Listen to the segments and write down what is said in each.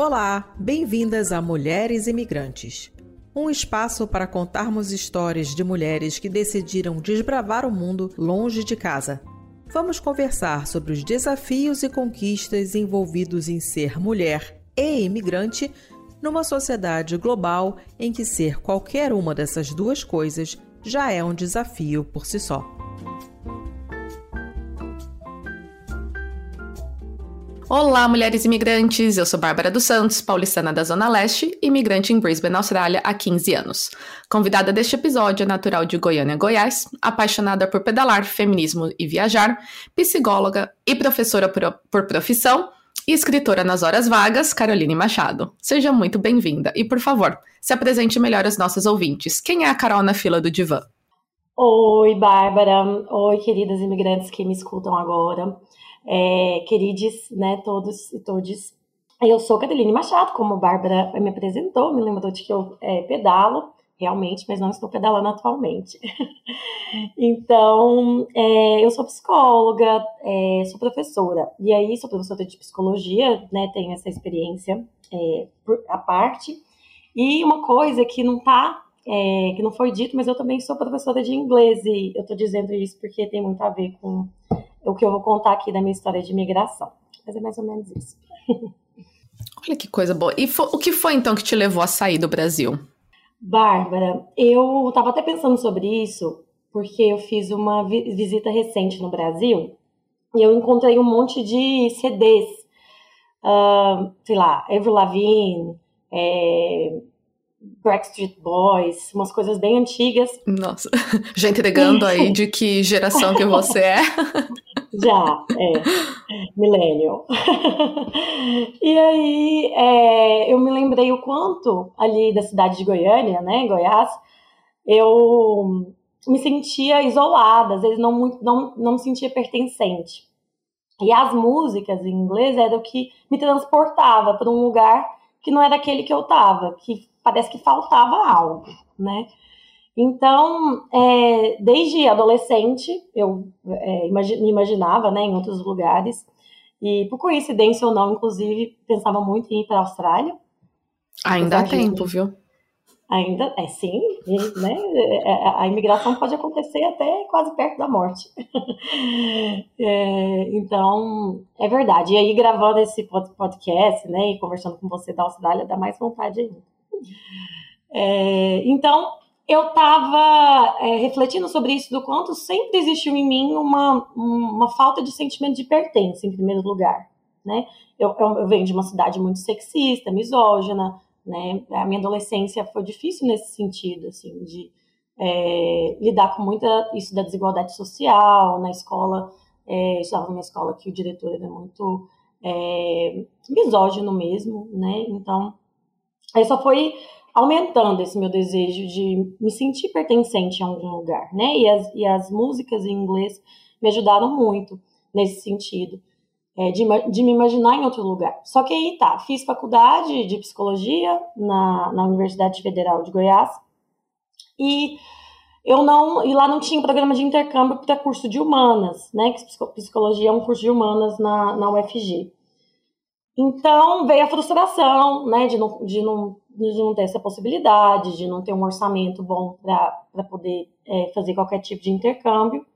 Olá, bem-vindas a Mulheres Imigrantes. Um espaço para contarmos histórias de mulheres que decidiram desbravar o mundo longe de casa. Vamos conversar sobre os desafios e conquistas envolvidos em ser mulher e imigrante numa sociedade global em que ser qualquer uma dessas duas coisas já é um desafio por si só. Olá, mulheres imigrantes! Eu sou Bárbara dos Santos, paulistana da Zona Leste, imigrante em Brisbane, Austrália, há 15 anos. Convidada deste episódio, natural de Goiânia, Goiás, apaixonada por pedalar, feminismo e viajar, psicóloga e professora por, por profissão, e escritora nas horas vagas, Caroline Machado. Seja muito bem-vinda e, por favor, se apresente melhor aos nossos ouvintes. Quem é a Carol na fila do divã? Oi, Bárbara. Oi, queridas imigrantes que me escutam agora é, queridos, né, todos e todes. Eu sou Caroline Machado, como a Bárbara me apresentou, me lembrou de que eu é, pedalo, realmente, mas não estou pedalando atualmente. então, é, eu sou psicóloga, é, sou professora, e aí sou professora de psicologia, né, tenho essa experiência é, por, à parte, e uma coisa que não tá, é, que não foi dito, mas eu também sou professora de inglês, e eu estou dizendo isso porque tem muito a ver com o que eu vou contar aqui da minha história de imigração. Mas é mais ou menos isso. Olha que coisa boa. E o que foi então que te levou a sair do Brasil? Bárbara, eu estava até pensando sobre isso, porque eu fiz uma vi visita recente no Brasil e eu encontrei um monte de CDs. Uh, sei lá, Avril Lavigne, é, Backstreet Boys, umas coisas bem antigas. Nossa, já entregando aí de que geração que você é. Já, é. Millennial. e aí, é, eu me lembrei o quanto ali da cidade de Goiânia, né, Goiás, eu me sentia isolada, às vezes não, não, não me sentia pertencente. E as músicas em inglês era o que me transportava para um lugar que não era aquele que eu estava, que parece que faltava algo, né? Então, é, desde adolescente, eu é, me imaginava né, em outros lugares. E, por coincidência ou não, inclusive, pensava muito em ir para a Austrália. Ainda há tempo, viu? Ainda, é sim, né? É, é, a imigração pode acontecer até quase perto da morte. É, então, é verdade. E aí, gravando esse podcast, né, e conversando com você da Austrália, dá mais vontade ainda. É, então, eu estava é, refletindo sobre isso, do quanto sempre existiu em mim uma, uma falta de sentimento de pertença, em primeiro lugar. Né? Eu, eu, eu venho de uma cidade muito sexista, misógina, né? A minha adolescência foi difícil nesse sentido, assim, de é, lidar com muita isso da desigualdade social na escola. É, estava numa escola que o diretor era muito é, misógino mesmo, né? Então, aí só foi aumentando esse meu desejo de me sentir pertencente a algum lugar, né? E as, e as músicas em inglês me ajudaram muito nesse sentido, é, de, de me imaginar em outro lugar. Só que aí tá, fiz faculdade de psicologia na, na Universidade Federal de Goiás e eu não e lá não tinha programa de intercâmbio para curso de humanas, né? Que psicologia é um curso de humanas na, na UFG. Então veio a frustração, né, de não, de não de não ter essa possibilidade, de não ter um orçamento bom para poder é, fazer qualquer tipo de intercâmbio.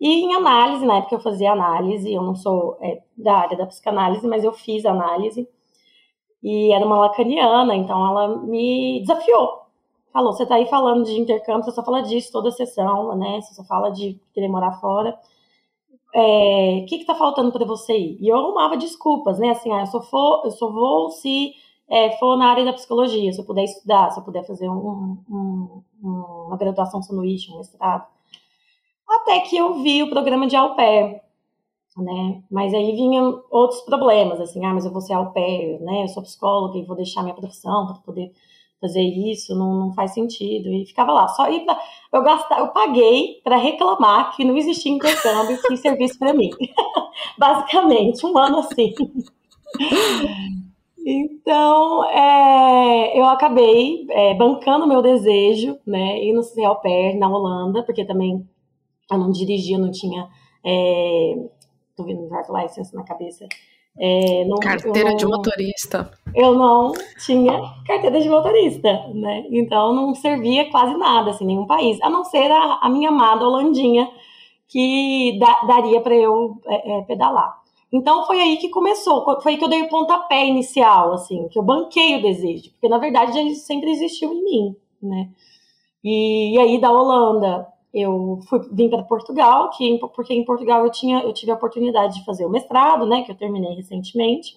E em análise, na época eu fazia análise, eu não sou é, da área da psicanálise, mas eu fiz análise. E era uma lacaniana, então ela me desafiou. Falou: você está aí falando de intercâmbio, você só fala disso toda a sessão, né? Você só fala de querer morar fora. O é, que está faltando para você ir? E eu arrumava desculpas, né? Assim, ah, eu só, for, eu só vou se é, for na área da psicologia, se eu puder estudar, se eu puder fazer um, um, uma graduação sanduíche, um mestrado. Até que eu vi o programa de au pair, né? Mas aí vinham outros problemas, assim, ah, mas eu vou ser au pair, né? Eu sou psicóloga e vou deixar minha profissão para poder fazer isso, não, não faz sentido. E ficava lá, só ir pra, eu gastar, eu paguei para reclamar que não existia intercâmbio que servisse para mim. Basicamente, um ano assim. Então, é, eu acabei é, bancando meu desejo, né, ir no au pair na Holanda, porque também eu não dirigia, não tinha, é, tô vendo drive license na cabeça, É, não, carteira não, de motorista. Eu não tinha carteira de motorista, né? Então não servia quase nada, assim, nenhum país, a não ser a, a minha amada Holandinha, que da, daria para eu é, é, pedalar. Então foi aí que começou, foi aí que eu dei o pontapé inicial, assim, que eu banquei o desejo, porque na verdade ele sempre existiu em mim, né? E, e aí da Holanda eu fui, vim para Portugal, que, porque em Portugal eu, tinha, eu tive a oportunidade de fazer o mestrado, né, que eu terminei recentemente.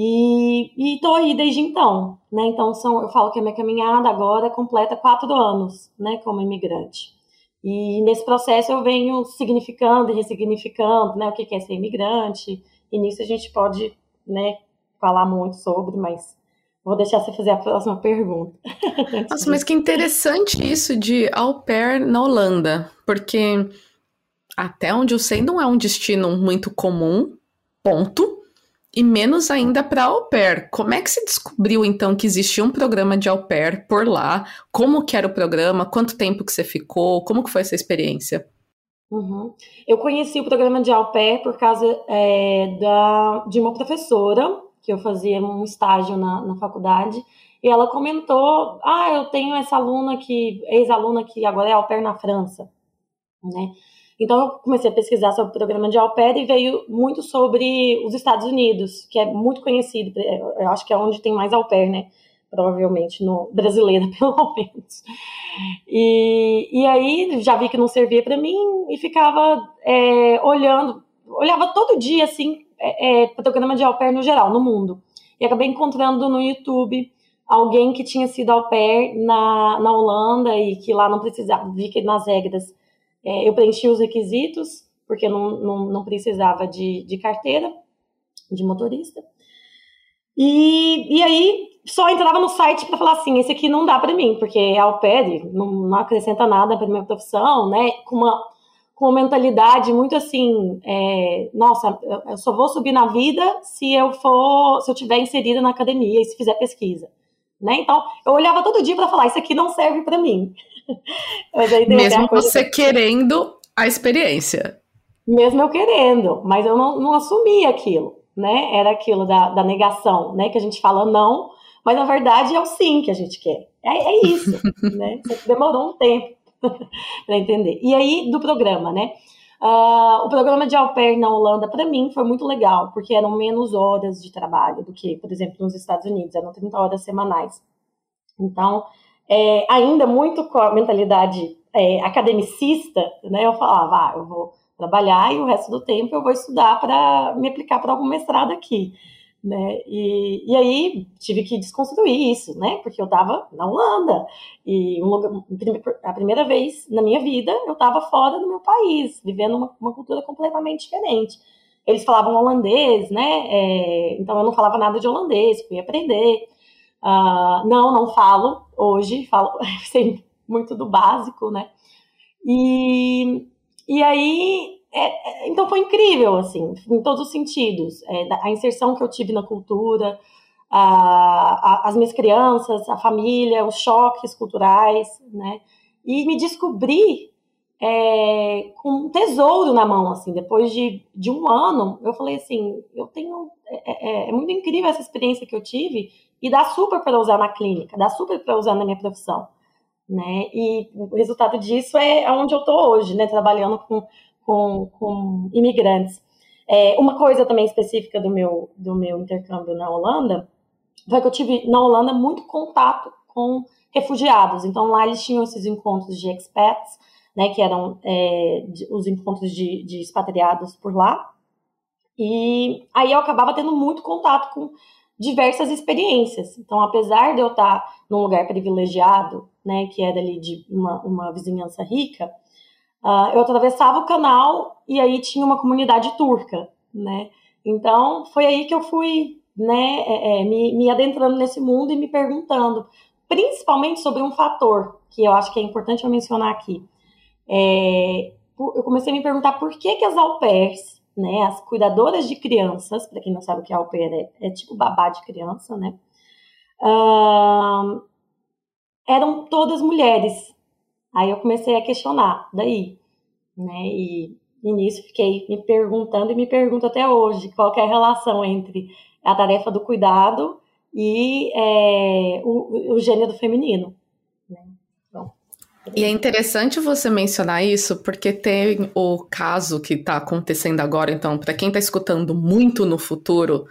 E estou aí desde então, né? Então são, eu falo que a minha caminhada agora completa quatro anos, né, como imigrante. E nesse processo eu venho significando e ressignificando, né, o que é ser imigrante. E nisso a gente pode, né, falar muito sobre, mas Vou deixar você fazer a próxima pergunta. Nossa, mas que interessante isso de au pair na Holanda, porque até onde eu sei não é um destino muito comum, ponto, e menos ainda para au pair. Como é que se descobriu então que existia um programa de au pair por lá? Como que era o programa? Quanto tempo que você ficou? Como que foi essa experiência? Uhum. Eu conheci o programa de au pair por causa é, da, de uma professora que eu fazia um estágio na, na faculdade, e ela comentou: Ah, eu tenho essa aluna que, ex-aluna que agora é au pair na França, né? Então eu comecei a pesquisar sobre o programa de au pair e veio muito sobre os Estados Unidos, que é muito conhecido, eu acho que é onde tem mais au pair, né? Provavelmente no brasileiro, pelo menos. E, e aí já vi que não servia para mim e ficava é, olhando, olhava todo dia assim é, é, programa de au pair no geral, no mundo. E acabei encontrando no YouTube alguém que tinha sido au pair na, na Holanda e que lá não precisava, vi que nas regras é, eu preenchi os requisitos, porque não, não, não precisava de, de carteira de motorista. E, e aí só entrava no site para falar assim, esse aqui não dá para mim, porque é au pair, não, não acrescenta nada para minha profissão, né? Com uma com uma mentalidade muito assim, é, nossa, eu só vou subir na vida se eu for, se eu tiver inserida na academia e se fizer pesquisa, né? Então, eu olhava todo dia para falar, isso aqui não serve para mim. Mesmo você querendo a experiência. Mesmo eu querendo, mas eu não, não assumi aquilo, né? Era aquilo da, da negação, né? Que a gente fala não, mas na verdade é o sim que a gente quer. É, é isso, né? Demorou um tempo para entender. E aí, do programa, né? Uh, o programa de au pair na Holanda, para mim, foi muito legal, porque eram menos horas de trabalho do que, por exemplo, nos Estados Unidos, eram 30 horas semanais. Então, é, ainda muito com a mentalidade é, academicista, né? Eu falava, ah, eu vou trabalhar e o resto do tempo eu vou estudar para me aplicar para algum mestrado aqui né? E, e aí tive que desconstruir isso, né? Porque eu estava na Holanda e um lugar, a primeira vez na minha vida eu estava fora do meu país, vivendo uma, uma, cultura completamente diferente. Eles falavam holandês, né? É, então eu não falava nada de holandês, fui aprender. Uh, não, não falo hoje, falo sei muito do básico, né? E, e aí é, é, então foi incrível, assim, em todos os sentidos. É, a inserção que eu tive na cultura, a, a, as minhas crianças, a família, os choques culturais, né? E me descobri é, com um tesouro na mão, assim, depois de, de um ano, eu falei assim, eu tenho, é, é, muito incrível essa experiência que eu tive e dá super para usar na clínica, dá super para usar na minha profissão, né? E o resultado disso é onde eu estou hoje, né? Trabalhando com com, com imigrantes. É, uma coisa também específica do meu, do meu intercâmbio na Holanda foi que eu tive na Holanda muito contato com refugiados. Então lá eles tinham esses encontros de expats, né, que eram é, os encontros de, de expatriados por lá. E aí eu acabava tendo muito contato com diversas experiências. Então, apesar de eu estar num lugar privilegiado, né, que era ali de uma, uma vizinhança rica, Uh, eu atravessava o canal e aí tinha uma comunidade turca, né? Então foi aí que eu fui, né, é, é, me, me adentrando nesse mundo e me perguntando, principalmente sobre um fator que eu acho que é importante eu mencionar aqui. É, eu comecei a me perguntar por que, que as au pairs, né, as cuidadoras de crianças, para quem não sabe o que é au pair, é, é tipo babá de criança, né, uh, eram todas mulheres, Aí eu comecei a questionar daí, né? E nisso fiquei me perguntando e me pergunto até hoje qual é a relação entre a tarefa do cuidado e é, o, o gênero feminino. Né? e é interessante você mencionar isso, porque tem o caso que está acontecendo agora. Então, para quem está escutando muito no futuro,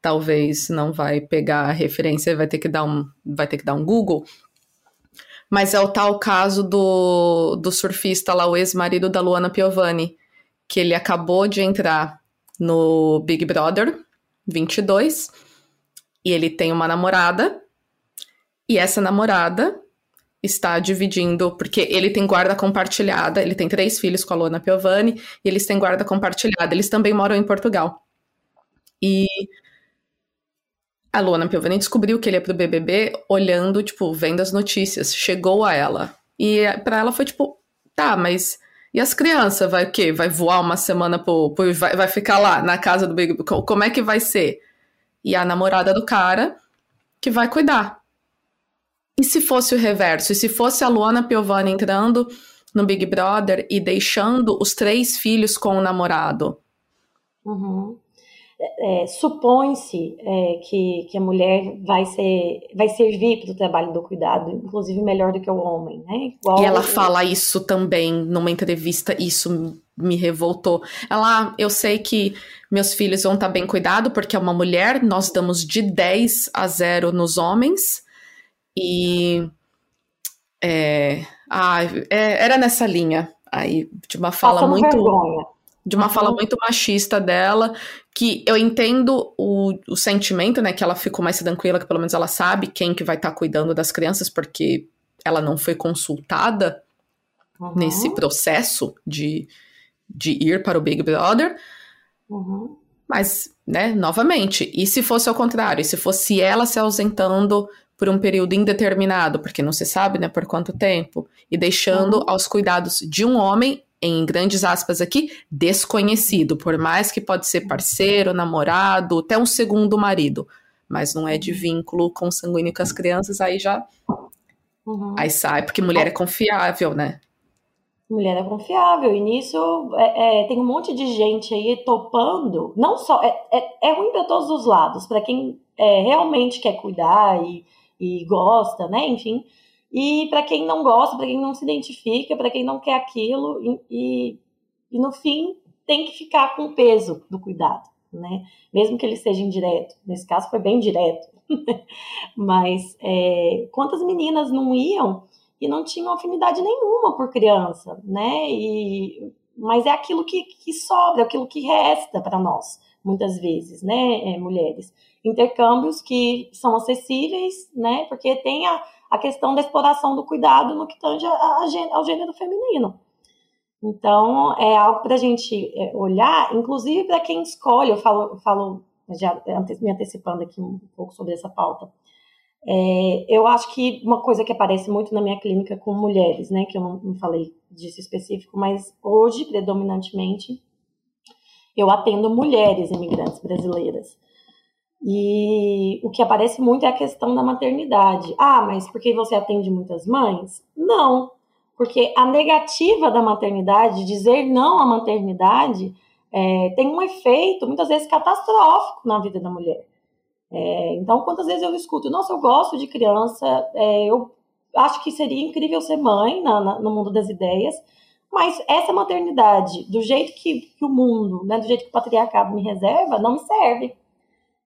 talvez não vai pegar a referência, vai ter que dar um, vai ter que dar um Google. Mas é o tal caso do, do surfista lá, o ex-marido da Luana Piovani, que ele acabou de entrar no Big Brother 22 e ele tem uma namorada e essa namorada está dividindo, porque ele tem guarda compartilhada, ele tem três filhos com a Luana Piovani e eles têm guarda compartilhada. Eles também moram em Portugal. E a Luana Piovani descobriu que ele é pro BBB olhando, tipo, vendo as notícias. Chegou a ela. E para ela foi tipo, tá, mas e as crianças, vai o quê? Vai voar uma semana pro vai, vai ficar lá na casa do Big Como é que vai ser? E a namorada do cara que vai cuidar. E se fosse o reverso? E se fosse a Luana Piovani entrando no Big Brother e deixando os três filhos com o namorado? Uhum é, supõe-se é, que, que a mulher vai ser vai servir para o trabalho do cuidado, inclusive melhor do que o homem, né? Igual e ela fala isso também numa entrevista, isso me revoltou. Ela, eu sei que meus filhos vão estar tá bem cuidados porque é uma mulher, nós damos de 10 a 0 nos homens e é, ah, é, era nessa linha aí de uma fala Passando muito vergonha de uma fala muito machista dela, que eu entendo o, o sentimento, né, que ela ficou mais tranquila, que pelo menos ela sabe quem que vai estar tá cuidando das crianças, porque ela não foi consultada uhum. nesse processo de, de ir para o Big Brother. Uhum. Mas, né, novamente, e se fosse ao contrário? E se fosse ela se ausentando por um período indeterminado, porque não se sabe, né, por quanto tempo, e deixando uhum. aos cuidados de um homem em grandes aspas aqui, desconhecido, por mais que pode ser parceiro, namorado, até um segundo marido, mas não é de vínculo consanguíneo com as crianças, aí já uhum. aí sai, porque mulher é confiável, né? Mulher é confiável, e nisso é, é, tem um monte de gente aí topando, não só, é, é, é ruim para todos os lados, para quem é, realmente quer cuidar e, e gosta, né, enfim, e para quem não gosta, para quem não se identifica, para quem não quer aquilo, e, e, no fim tem que ficar com o peso do cuidado, né? Mesmo que ele seja indireto. Nesse caso foi bem direto. Mas é, quantas meninas não iam e não tinham afinidade nenhuma por criança, né? E, mas é aquilo que, que sobra, é aquilo que resta para nós, muitas vezes, né, é, mulheres. Intercâmbios que são acessíveis, né? Porque tem a a questão da exploração do cuidado no que tange ao gênero feminino. Então, é algo para a gente é, olhar, inclusive para quem escolhe, eu falo, falo já me antecipando aqui um pouco sobre essa pauta. É, eu acho que uma coisa que aparece muito na minha clínica com mulheres, né, que eu não, não falei disso específico, mas hoje, predominantemente, eu atendo mulheres imigrantes brasileiras. E o que aparece muito é a questão da maternidade. Ah, mas porque você atende muitas mães? Não, porque a negativa da maternidade, dizer não à maternidade, é, tem um efeito muitas vezes catastrófico na vida da mulher. É, então, quantas vezes eu escuto, nossa, eu gosto de criança, é, eu acho que seria incrível ser mãe na, na, no mundo das ideias, mas essa maternidade, do jeito que, que o mundo, né, do jeito que o patriarcado me reserva, não me serve.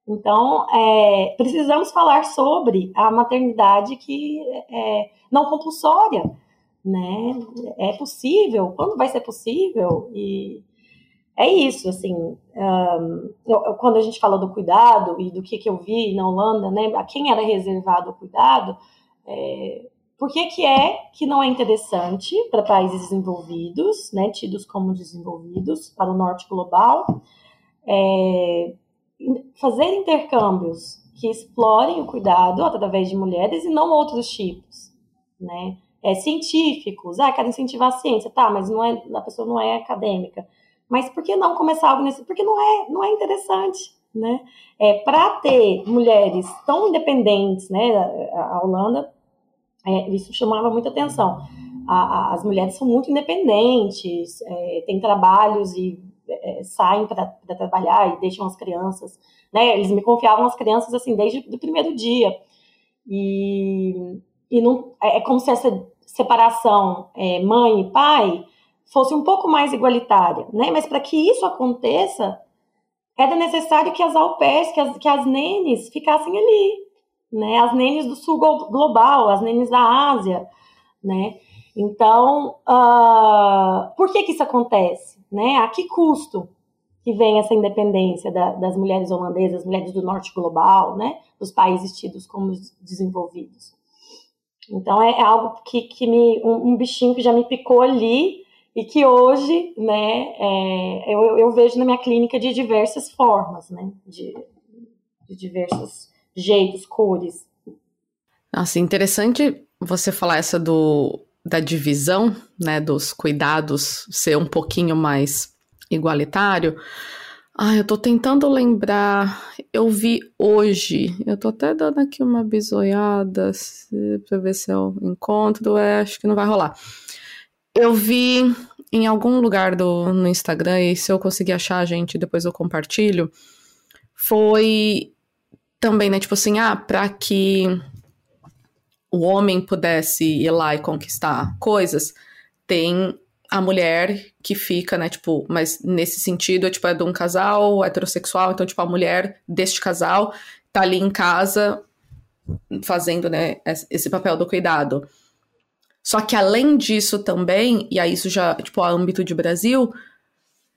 Então, é, precisamos falar sobre a maternidade que é não compulsória, né? É possível, quando vai ser possível? E é isso, assim, um, eu, quando a gente fala do cuidado e do que, que eu vi na Holanda, né? A quem era reservado o cuidado, é, por que, que é que não é interessante para países desenvolvidos, né, tidos como desenvolvidos, para o norte global? É, fazer intercâmbios que explorem o cuidado através de mulheres e não outros tipos, né? É, científicos, ah, quero incentivar a ciência, tá, mas não é, a pessoa não é acadêmica. Mas por que não começar algo nesse? Porque não é, não é interessante, né? É, Para ter mulheres tão independentes, né? A, a Holanda, é, isso chamava muita atenção. a, a, as mulheres são muito independentes, é, têm trabalhos e é, saem para trabalhar e deixam as crianças, né? Eles me confiavam as crianças assim desde o primeiro dia. E, e não, é, é como se essa separação é, mãe e pai fosse um pouco mais igualitária, né? Mas para que isso aconteça, era necessário que as pairs, que as, que as nenes ficassem ali, né? As nenes do sul global, as nenes da Ásia, né? Então, uh, por que que isso acontece, né? A que custo que vem essa independência da, das mulheres holandesas, mulheres do norte global, né? Dos países tidos como desenvolvidos. Então, é, é algo que, que me, um, um bichinho que já me picou ali, e que hoje, né, é, eu, eu, vejo na minha clínica de diversas formas, né, de, de diversos jeitos, cores. Nossa, interessante você falar essa do, da divisão, né, dos cuidados ser um pouquinho mais igualitário. Ah, eu tô tentando lembrar, eu vi hoje, eu tô até dando aqui uma bisoiada para ver se eu encontro, é, acho que não vai rolar eu vi em algum lugar do, no Instagram, e se eu conseguir achar, gente, depois eu compartilho, foi também, né, tipo assim, ah, pra que o homem pudesse ir lá e conquistar coisas, tem a mulher que fica, né, tipo, mas nesse sentido, é, tipo, é de um casal heterossexual, então, tipo, a mulher deste casal tá ali em casa fazendo, né, esse papel do cuidado. Só que além disso também, e aí isso já, tipo, a âmbito de Brasil,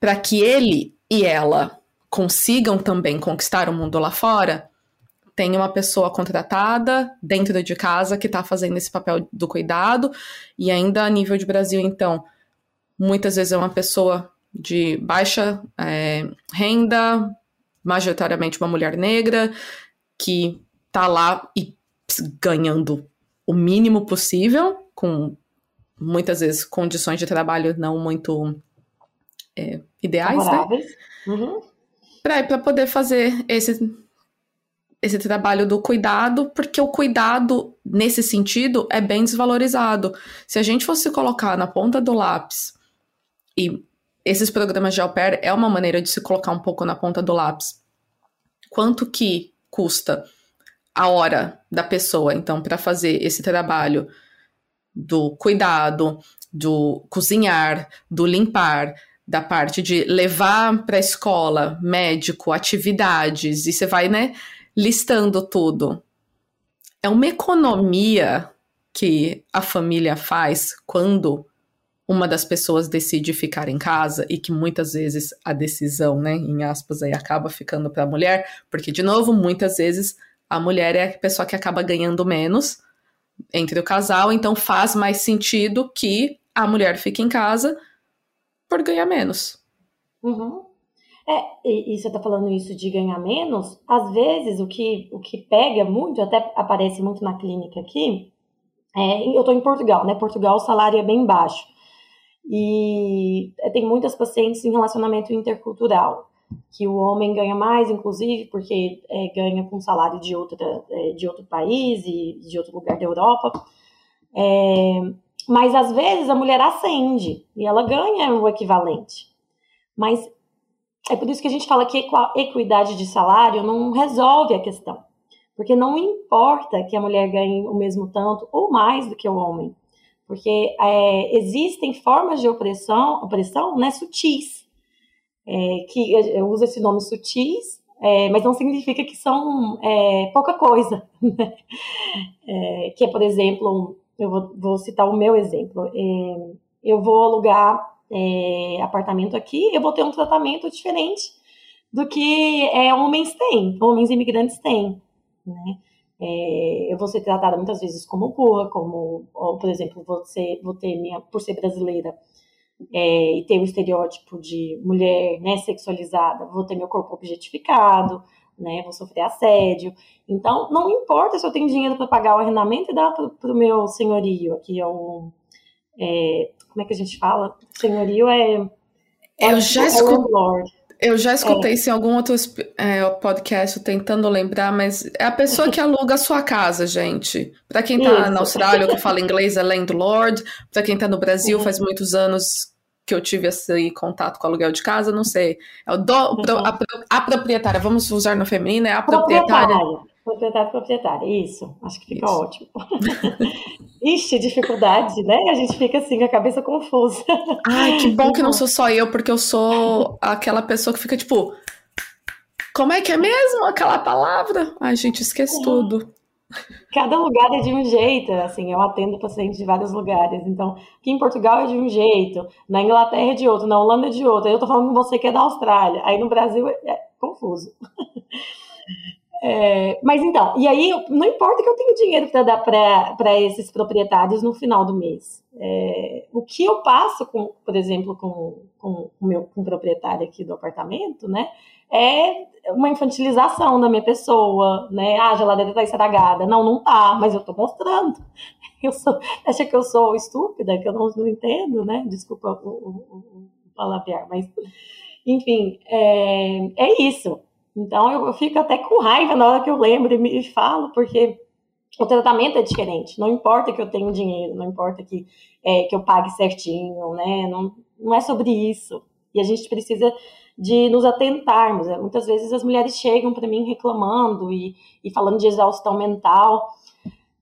para que ele e ela consigam também conquistar o mundo lá fora, tem uma pessoa contratada dentro de casa que está fazendo esse papel do cuidado, e ainda a nível de Brasil, então, muitas vezes é uma pessoa de baixa é, renda, majoritariamente uma mulher negra, que tá lá e ganhando o mínimo possível, com muitas vezes condições de trabalho não muito é, ideais, né? Uhum. Para poder fazer esse, esse trabalho do cuidado, porque o cuidado, nesse sentido, é bem desvalorizado. Se a gente fosse colocar na ponta do lápis, e esses programas de au pair é uma maneira de se colocar um pouco na ponta do lápis, quanto que custa a hora da pessoa, então, para fazer esse trabalho do cuidado, do cozinhar, do limpar, da parte de levar para a escola, médico, atividades, e você vai, né, listando tudo. É uma economia que a família faz quando uma das pessoas decide ficar em casa e que muitas vezes a decisão, né, em aspas aí acaba ficando para a mulher, porque de novo, muitas vezes a mulher é a pessoa que acaba ganhando menos entre o casal, então faz mais sentido que a mulher fique em casa por ganhar menos. Uhum. É, e, e, você tá falando isso de ganhar menos, às vezes o que, o que pega muito, até aparece muito na clínica aqui, é, eu tô em Portugal, né? Portugal o salário é bem baixo. E tem muitas pacientes em relacionamento intercultural que o homem ganha mais, inclusive, porque é, ganha com salário de, outra, é, de outro país e de outro lugar da Europa. É, mas às vezes a mulher ascende e ela ganha o equivalente. Mas é por isso que a gente fala que equidade de salário não resolve a questão. Porque não importa que a mulher ganhe o mesmo tanto ou mais do que o homem. Porque é, existem formas de opressão, opressão né, sutis é, que eu uso esse nome sutis, é, mas não significa que são é, pouca coisa. Né? É, que é, por exemplo, eu vou, vou, citar o meu exemplo. É, eu vou alugar é, apartamento aqui, eu vou ter um tratamento diferente do que homens têm, homens imigrantes têm. Né? eu vou ser tratada muitas vezes como burra, como, ou, por exemplo, vou, ter minha, por ser brasileira, é, e ter o estereótipo de mulher né, sexualizada, vou ter meu corpo objetificado, né, vou sofrer assédio. Então, não importa se eu tenho dinheiro para pagar o arrendamento e dar para o meu senhorio, aqui é um. É, como é que a gente fala? Senhorio é. é eu já, é escu... Eu já escutei é. isso em algum outro é, podcast tentando lembrar, mas é a pessoa que aluga a sua casa, gente. Para quem tá isso. na Austrália que fala inglês é landlord, para quem tá no Brasil uhum. faz muitos anos que eu tive esse contato com aluguel de casa, não sei. É o do, uhum. a, a, proprietária, vamos usar no feminino, é a proprietária. Proprietário, proprietária, isso. Acho que fica isso. ótimo. Ixi, dificuldade, né? A gente fica assim, com a cabeça confusa. Ai, que bom que não sou só eu, porque eu sou aquela pessoa que fica tipo. Como é que é mesmo aquela palavra? Ai, gente, esquece é. tudo. Cada lugar é de um jeito, assim, eu atendo pacientes de vários lugares. Então, aqui em Portugal é de um jeito, na Inglaterra é de outro, na Holanda é de outro. Aí eu tô falando com você que é da Austrália. Aí no Brasil é, é confuso. É, mas então, e aí não importa que eu tenha dinheiro para dar para esses proprietários no final do mês. É, o que eu passo, com, por exemplo, com, com o meu com o proprietário aqui do apartamento, né? É uma infantilização da minha pessoa, né? Ah, a geladeira tá estragada. Não, não tá, mas eu tô mostrando. Eu sou, acha que eu sou estúpida, que eu não, não entendo, né? Desculpa o, o, o palavrear, mas enfim, é, é isso. Então eu, eu, fico até com raiva na hora que eu lembro e me falo, porque o tratamento é diferente. Não importa que eu tenha dinheiro, não importa que, é, que eu pague certinho, né? Não, não é sobre isso. E a gente precisa de nos atentarmos. Muitas vezes as mulheres chegam para mim reclamando e, e falando de exaustão mental.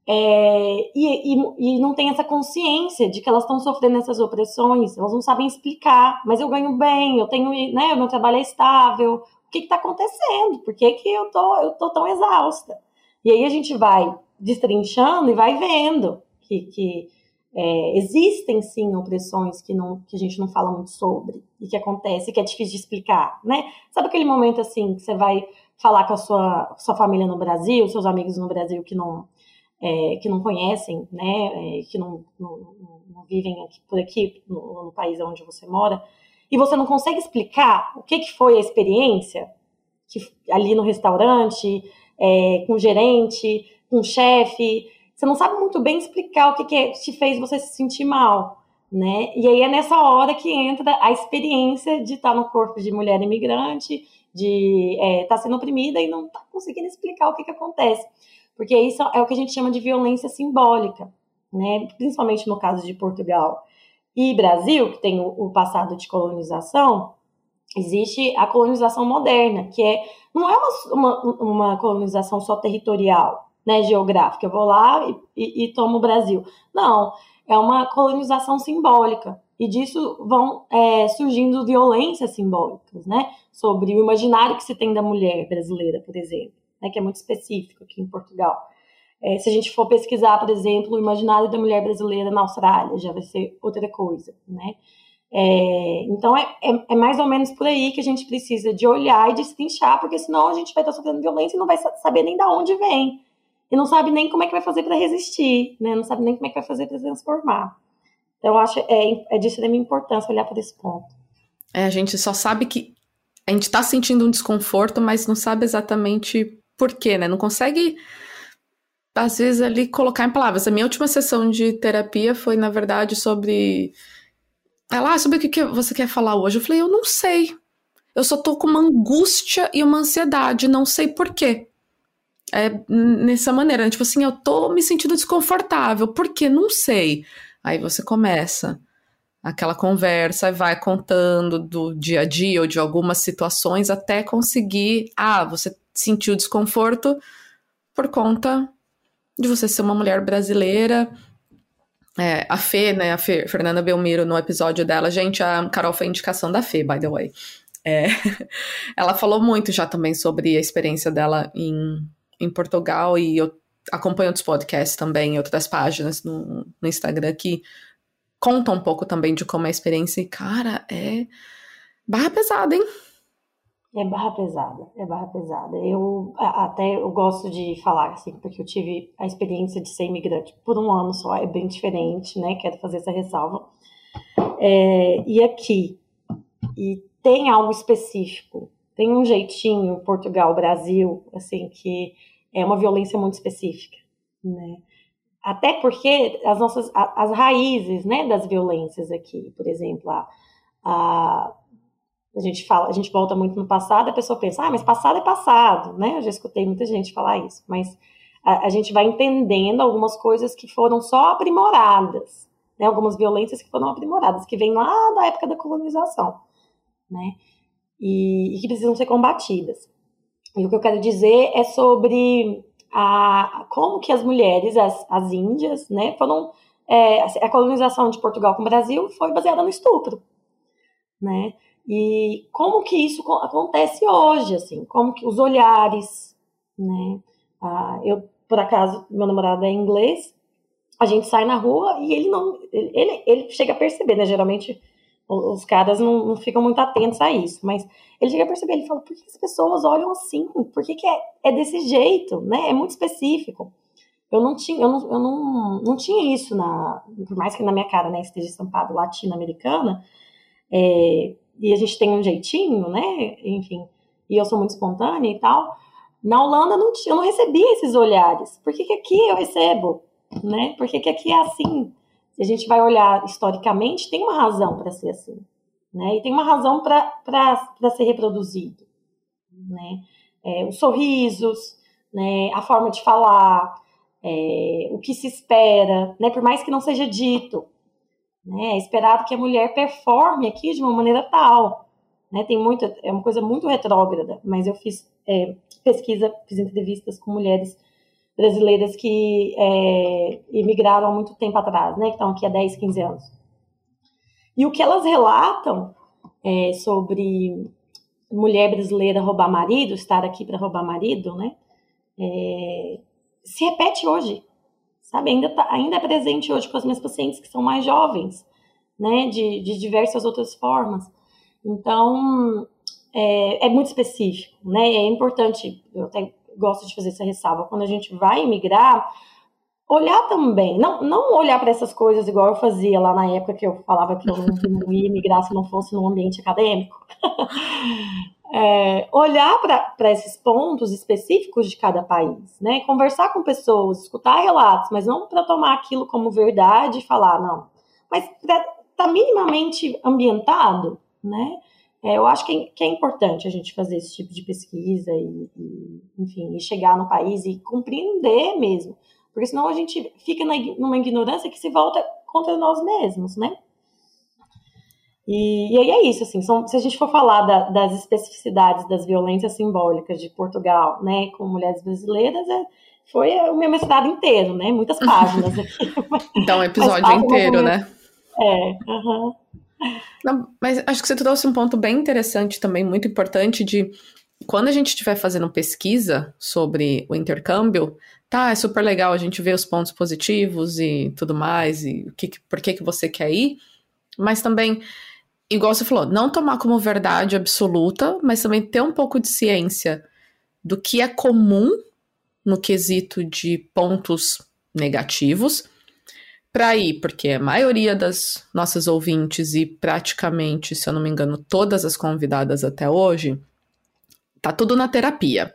É, e, e, e, não tem essa consciência de que elas estão sofrendo essas opressões, elas não sabem explicar, mas eu ganho bem, eu tenho, né, meu trabalho é estável, o que está acontecendo? Por que, que eu tô, eu tô tão exausta? E aí a gente vai destrinchando e vai vendo que, que é, existem sim opressões que, não, que a gente não fala muito sobre e que acontece, que é difícil de explicar, né? Sabe aquele momento assim que você vai falar com a sua, sua família no Brasil, seus amigos no Brasil que não, é, que não conhecem, né? É, que não, não, não, vivem aqui, por aqui no, no país onde você mora, e você não consegue explicar o que, que foi a experiência que, ali no restaurante, é, com o gerente, com o chefe, você não sabe muito bem explicar o que, que te fez você se sentir mal, né? E aí é nessa hora que entra a experiência de estar no corpo de mulher imigrante, de estar é, tá sendo oprimida e não tá conseguindo explicar o que, que acontece. Porque isso é o que a gente chama de violência simbólica, né? Principalmente no caso de Portugal e Brasil, que tem o, passado de colonização, existe a colonização moderna, que é não é uma, uma, uma colonização só territorial, né, geográfica. Eu vou lá e, e, e, tomo o Brasil. Não, é uma colonização simbólica. E disso vão é, surgindo violências simbólicas, né? Sobre o imaginário que se tem da mulher brasileira, por exemplo, né, que é muito específico aqui em Portugal. É, se a gente for pesquisar, por exemplo, o imaginário da mulher brasileira na Austrália, já vai ser outra coisa, né? É, então é, é, é, mais ou menos por aí que a gente precisa de olhar e destrinchar, porque senão a gente vai estar sofrendo violência e não vai saber nem da onde vem. E não sabe nem como é que vai fazer para resistir, né? Não sabe nem como é que vai fazer para transformar. Então, eu acho é, é de extrema importância olhar para esse ponto. É, a gente só sabe que a gente está sentindo um desconforto, mas não sabe exatamente por quê, né? Não consegue às vezes ali colocar em palavras. A minha última sessão de terapia foi, na verdade, sobre. Ela, ah, sobre o que você quer falar hoje? Eu falei, eu não sei. Eu só tô com uma angústia e uma ansiedade, não sei por quê. É nessa maneira, tipo assim, eu tô me sentindo desconfortável, por quê? Não sei. Aí você começa aquela conversa vai contando do dia a dia ou de algumas situações até conseguir, ah, você sentiu desconforto por conta de você ser uma mulher brasileira. É, a Fê, né, a Fê, Fernanda Belmiro, no episódio dela, gente, a Carol foi indicação da Fê, by the way. É, ela falou muito já também sobre a experiência dela em, em Portugal e eu acompanho outros podcasts também, outras páginas no, no Instagram que contam um pouco também de como é a experiência e, cara, é barra pesada, hein? É barra pesada, é barra pesada. Eu até eu gosto de falar assim, porque eu tive a experiência de ser imigrante por um ano só, é bem diferente, né? Quero fazer essa ressalva. É, e aqui, e tem algo específico, tem um jeitinho Portugal, Brasil, assim, que é uma violência muito específica, né? Até porque as nossas as raízes, né, das violências aqui, por exemplo, a, a a gente fala, a gente volta muito no passado, a pessoa pensa, ah, mas passado é passado, né? Eu já escutei muita gente falar isso, mas a, a gente vai entendendo algumas coisas que foram só aprimoradas, né? Algumas violências que foram aprimoradas, que vêm lá da época da colonização, né? E, e que precisam ser combatidas. E o que eu quero dizer é sobre a, como que as mulheres, as, as índias, né, foram é, a colonização de Portugal com o Brasil foi baseada no estupro, né? E como que isso acontece hoje, assim, como que os olhares, né? Ah, eu, por acaso, meu namorado é inglês, a gente sai na rua e ele não, ele, ele chega a perceber, né? Geralmente os caras não, não ficam muito atentos a isso, mas ele chega a perceber, ele fala, por que as pessoas olham assim? Por que, que é, é desse jeito, né? É muito específico. Eu não tinha, eu não, eu não, não tinha isso na, por mais que na minha cara, né, esteja estampado latino-americana, é, e a gente tem um jeitinho, né? Enfim, e eu sou muito espontânea e tal. Na Holanda não, eu não recebia esses olhares. Por que, que aqui eu recebo? Né? Por que, que aqui é assim? Se a gente vai olhar historicamente, tem uma razão para ser assim. Né? E tem uma razão para ser reproduzido. Né? É, os sorrisos, né? a forma de falar, é, o que se espera, né? por mais que não seja dito. Né? É esperado que a mulher performe aqui de uma maneira tal. Né? Tem muito, é uma coisa muito retrógrada, mas eu fiz é, pesquisa, fiz entrevistas com mulheres brasileiras que é, emigraram há muito tempo atrás, né? que estão aqui há 10, 15 anos. E o que elas relatam é, sobre mulher brasileira roubar marido, estar aqui para roubar marido, né? É, se repete hoje sabe? Ainda, tá, ainda é presente hoje com as minhas pacientes que são mais jovens, né? De, de diversas outras formas. Então, é, é, muito específico, né? É importante, eu até gosto de fazer essa ressalva, quando a gente vai migrar, olhar também, não, não olhar para essas coisas igual eu fazia lá na época que eu falava que eu não, ia migrar se não fosse num ambiente acadêmico. é, olhar para esses pontos específicos de cada país, né? Conversar com pessoas, escutar relatos, mas não para tomar aquilo como verdade e falar, não. Mas para tá minimamente ambientado, né? É, eu acho que é, que é, importante a gente fazer esse tipo de pesquisa e, e, enfim, e chegar no país e compreender mesmo, porque senão a gente fica na, numa ignorância que se volta contra nós mesmos, né? E, e aí é isso, assim, são, se a gente for falar da, das especificidades das violências simbólicas de Portugal, né, com mulheres brasileiras, é, foi o meu mestrado inteiro, né, muitas páginas aqui. então, um episódio inteiro, né? É, aham. Não, mas acho que você trouxe um ponto bem interessante também, muito importante, de quando a gente estiver fazendo pesquisa sobre o intercâmbio, tá, é super legal a gente ver os pontos positivos e tudo mais, e o que, por que, que você quer ir, mas também igual você falou, não tomar como verdade absoluta, mas também ter um pouco de ciência do que é comum no quesito de pontos negativos para ir, porque a maioria das nossas ouvintes e praticamente, se eu não me engano, todas as convidadas até hoje, tá tudo na terapia.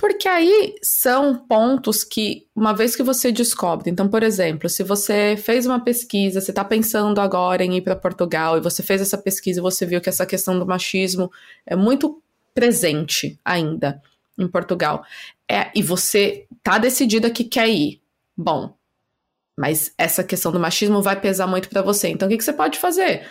Porque aí são pontos que, uma vez que você descobre, então, por exemplo, se você fez uma pesquisa, você está pensando agora em ir para Portugal e você fez essa pesquisa e você viu que essa questão do machismo é muito presente ainda em Portugal, é, e você tá decidida que quer ir, bom, mas essa questão do machismo vai pesar muito para você. Então, o que, que você pode fazer?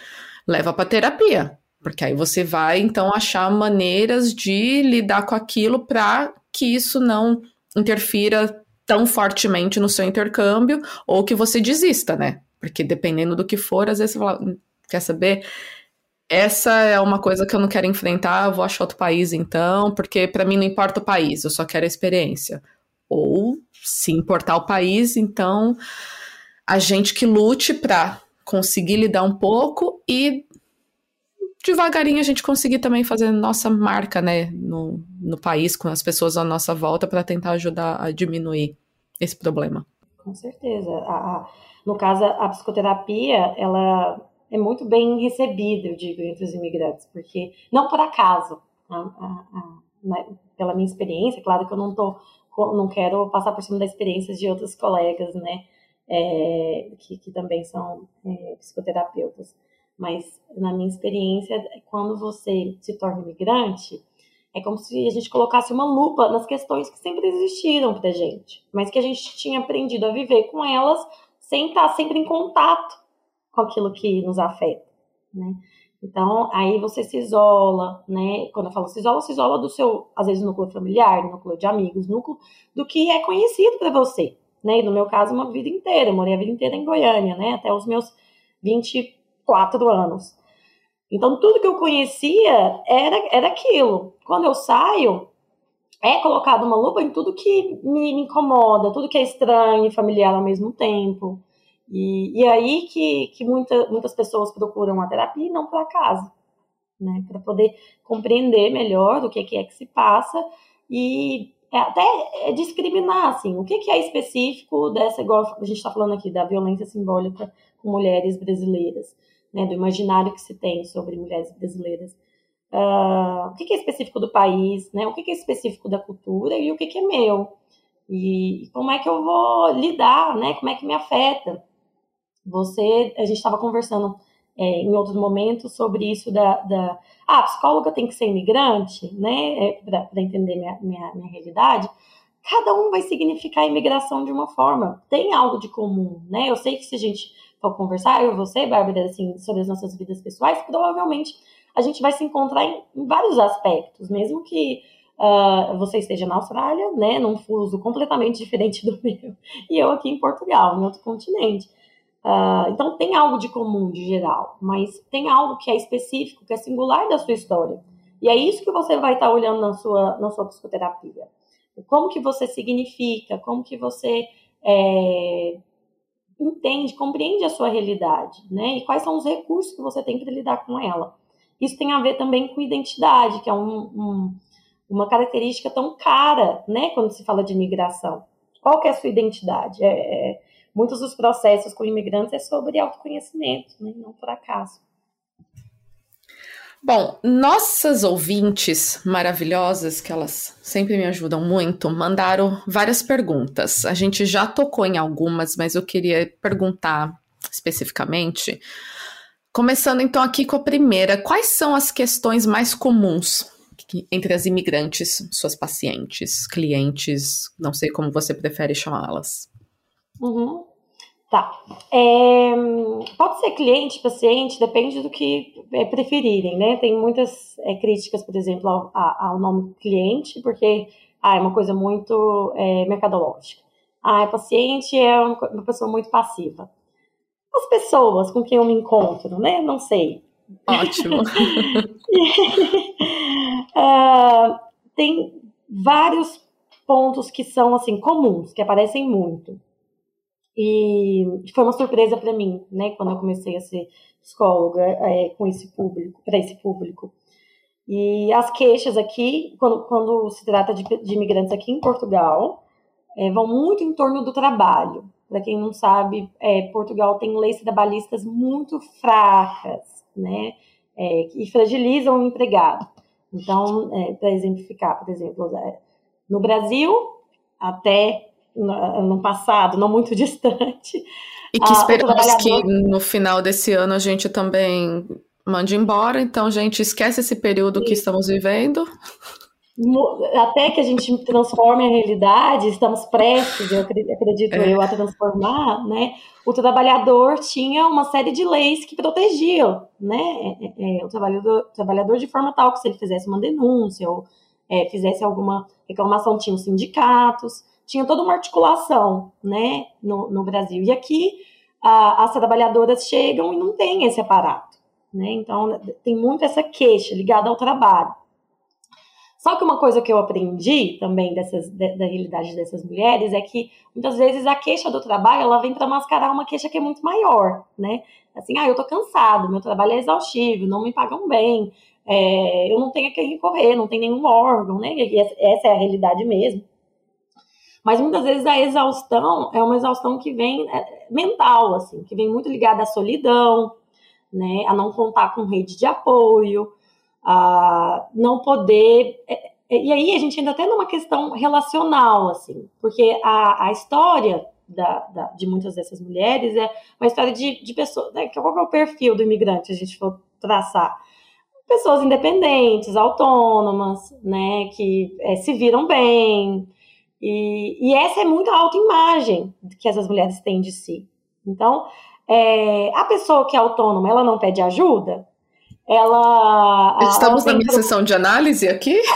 Leva para terapia, porque aí você vai então achar maneiras de lidar com aquilo para que isso não interfira tão fortemente no seu intercâmbio ou que você desista, né? Porque dependendo do que for, às vezes você fala, hum, quer saber? Essa é uma coisa que eu não quero enfrentar, vou achar outro país então, porque para mim não importa o país, eu só quero a experiência. Ou se importar o país, então a gente que lute para conseguir lidar um pouco e devagarinho a gente conseguir também fazer nossa marca, né, no, no país, com as pessoas à nossa volta, para tentar ajudar a diminuir esse problema. Com certeza. A, a, no caso, a psicoterapia, ela é muito bem recebida, eu digo, entre os imigrantes, porque, não por acaso, a, né, pela minha experiência, claro que eu não tô, não quero passar por cima das experiências de outros colegas, né, é, que, que também são é, psicoterapeutas, mas na minha experiência, quando você se torna imigrante, é como se a gente colocasse uma lupa nas questões que sempre existiram pra gente, mas que a gente tinha aprendido a viver com elas sem estar sempre em contato com aquilo que nos afeta, né? Então, aí você se isola, né? Quando eu falo se isola, se isola do seu, às vezes, núcleo familiar, núcleo de amigos, núcleo do que é conhecido para você, né? E no meu caso, uma vida inteira. Eu morei a vida inteira em Goiânia, né? Até os meus 24 anos. Então, tudo que eu conhecia era, era aquilo. Quando eu saio, é colocado uma lupa em tudo que me, me incomoda, tudo que é estranho e familiar ao mesmo tempo. E, e aí que, que muita, muitas pessoas procuram a terapia e não para casa, né? Para poder compreender melhor o que, que é que se passa e é até discriminar, assim, o que, que é específico dessa, igual a gente está falando aqui, da violência simbólica com mulheres brasileiras, né? Do imaginário que se tem sobre mulheres brasileiras. Uh, o que, é específico do país, né? O que, é específico da cultura e o que, que é meu. E como é que eu vou lidar, né? Como é que me afeta. Você, a gente estava conversando é, em outros momentos sobre isso da, da ah, a psicóloga tem que ser imigrante, né, é, para entender minha, minha, minha realidade. Cada um vai significar imigração de uma forma. Tem algo de comum, né? Eu sei que se a gente for conversar, eu e você, Bárbara, assim, sobre as nossas vidas pessoais, provavelmente a gente vai se encontrar em, em vários aspectos, mesmo que uh, você esteja na Austrália, né, num fuso completamente diferente do meu, e eu aqui em Portugal, em outro continente. Uh, então tem algo de comum, de geral, mas tem algo que é específico, que é singular da sua história. E é isso que você vai estar olhando na sua, na sua psicoterapia. Como que você significa, como que você é, entende, compreende a sua realidade, né? E quais são os recursos que você tem para lidar com ela. Isso tem a ver também com identidade, que é um, um, uma característica tão cara, né? Quando se fala de imigração. Qual é a sua identidade? É, é muitos dos processos com imigrantes é sobre autoconhecimento, né? não por acaso. Bom, nossas ouvintes maravilhosas, que elas sempre me ajudam muito, mandaram várias perguntas. A gente já tocou em algumas, mas eu queria perguntar especificamente. Começando então aqui com a primeira: quais são as questões mais comuns entre as imigrantes, suas pacientes, clientes, não sei como você prefere chamá-las? Uhum. Tá. É, pode ser cliente, paciente, depende do que é, preferirem, né? Tem muitas é, críticas, por exemplo, ao, ao, nome cliente, porque ah, é uma coisa muito é, mercadológica. Ah, paciente é uma pessoa muito passiva. As pessoas com quem eu me encontro, né? Não sei. Ótimo. uh, tem vários pontos que são assim comuns, que aparecem muito. E foi uma surpresa para mim, né, quando eu comecei a ser psicóloga é, com esse público, para esse público. E as queixas aqui, quando, quando se trata de, de imigrantes aqui em Portugal, é, vão muito em torno do trabalho. Para quem não sabe, é, Portugal tem leis trabalhistas muito fracas, né, é, e fragilizam o empregado. Então, é, para exemplificar, por exemplo, é, no Brasil, até no passado, não muito distante. E que esperamos trabalhador... que no final desse ano a gente também mande embora. Então, gente, esquece esse período Sim. que estamos vivendo. Até que a gente transforme a realidade, estamos prestes, eu acredito é. eu, a transformar, né? O trabalhador tinha uma série de leis que protegiam, né? É, é, é, o trabalhador, o trabalhador de forma tal que se ele fizesse uma denúncia ou é, fizesse alguma reclamação, tinha os sindicatos, tinha toda uma articulação, né, no, no Brasil. E aqui a, as trabalhadoras chegam e não tem esse aparato, né? Então tem muito essa queixa ligada ao trabalho. Só que uma coisa que eu aprendi também dessas, da, da realidade dessas mulheres é que muitas vezes a queixa do trabalho ela vem para mascarar uma queixa que é muito maior, né? Assim, ah, eu tô cansado, meu trabalho é exaustivo, não me pagam bem, é, eu não tenho a quem recorrer, não tem nenhum órgão, né? E essa é a realidade mesmo. Mas muitas vezes a exaustão é uma exaustão que vem é, mental, assim, que vem muito ligada à solidão, né, a não contar com rede de apoio, a não poder. É, é, e aí a gente ainda tem numa questão relacional, assim, porque a, a história da, da, de muitas dessas mulheres é uma história de, de pessoas. Né, qual é o perfil do imigrante, a gente for traçar? Pessoas independentes, autônomas, né, que é, se viram bem. E, e essa é muito a autoimagem que essas mulheres têm de si. Então, é, a pessoa que é autônoma, ela não pede ajuda? Ela. Estamos ela na minha sessão de análise aqui?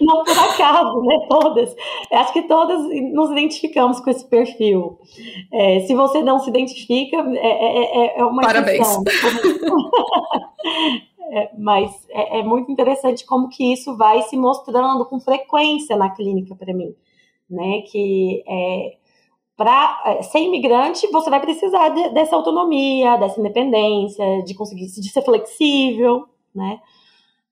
não por acaso, né? Todas. Acho que todas nos identificamos com esse perfil. É, se você não se identifica, é, é, é, é uma Parabéns. É, mas é, é, muito interessante como que isso vai se mostrando com frequência na clínica para mim, né? Que é, para ser imigrante você vai precisar de, dessa autonomia, dessa independência, de conseguir de ser flexível, né?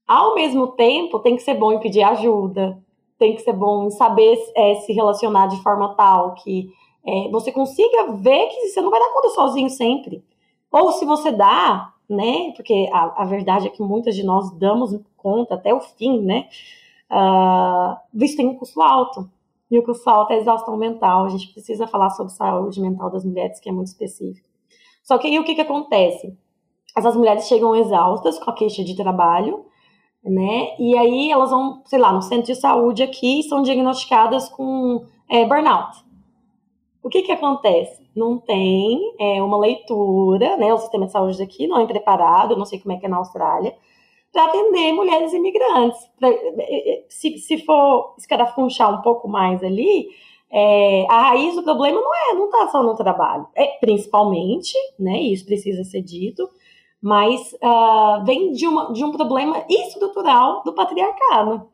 Ao mesmo tempo, tem que ser bom em pedir ajuda, tem que ser bom em saber é, se relacionar de forma tal que é, você consiga ver que você não vai dar conta sozinho sempre. Ou se você dá, né? Porque a, a verdade é que muitas de nós damos conta até o fim, né? Uh, isso tem um custo alto. E o custo alto é a exaustão mental. A gente precisa falar sobre saúde mental das mulheres, que é muito específico. Só que aí o que, que acontece? Essas mulheres chegam exaustas com a queixa de trabalho, né? E aí elas vão, sei lá, no centro de saúde aqui são diagnosticadas com é, burnout. O que que acontece? Não tem é, uma leitura, né? O sistema de saúde aqui não é preparado, não sei como é que é na Austrália, para atender mulheres imigrantes. Pra, é, é, se, se for escarafunchar um pouco mais ali, é, a raiz do problema não é, não está só no trabalho. É principalmente, né? Isso precisa ser dito, mas uh, vem de, uma, de um problema estrutural do patriarcado,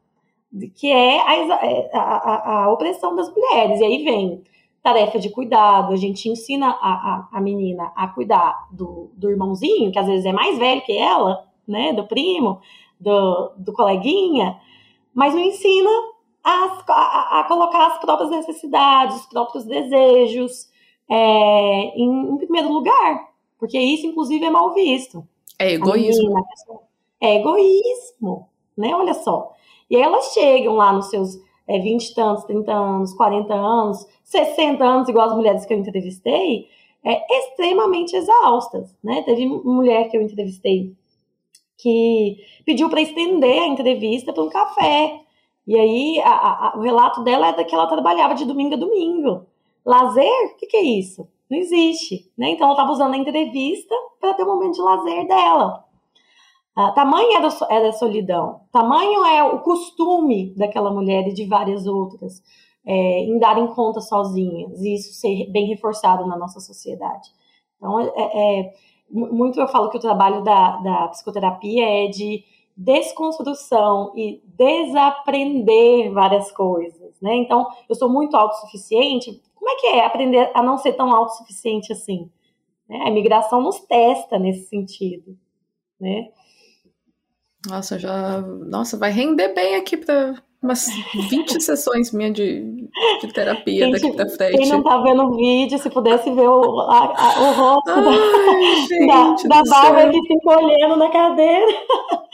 que é a, a, a, a, opressão das mulheres. E aí vem tarefa de cuidado, a gente ensina a, a, menina a cuidar do, do irmãozinho, que às vezes é mais velho que ela, né, do primo, do, do coleguinha, mas não ensina a, a, colocar as próprias necessidades, os próprios desejos é, em, em primeiro lugar. Porque isso, inclusive, é mal visto. É egoísmo. Menina, é egoísmo, né? Olha só. E aí elas chegam lá nos seus é, 20 e tantos, 30 anos, 40 anos, 60 anos, igual as mulheres que eu entrevistei, é, extremamente exaustas, né? Teve mulher que eu entrevistei que pediu para estender a entrevista para um café. E aí a, a, o relato dela é que ela trabalhava de domingo a domingo. Lazer? O que, que é isso? Não existe. Né? Então ela estava usando a entrevista para ter um momento de lazer dela. Ah, tamanho era, era a solidão, tamanho é o costume daquela mulher e de várias outras é, em darem conta sozinhas, e isso ser bem reforçado na nossa sociedade. Então, é, é, muito eu falo que o trabalho da, da psicoterapia é de desconstrução e desaprender várias coisas, né? Então, eu sou muito autossuficiente, como é que é aprender a não ser tão autossuficiente assim? Né? A imigração nos testa nesse sentido, né? Nossa, já. Nossa, vai render bem aqui para umas 20 sessões minha de, de terapia gente, daqui pra frente. Quem não tá vendo o vídeo, se pudesse ver o, a, a, o rosto Ai, da, gente, da, da Bárbara que fica olhando na cadeira.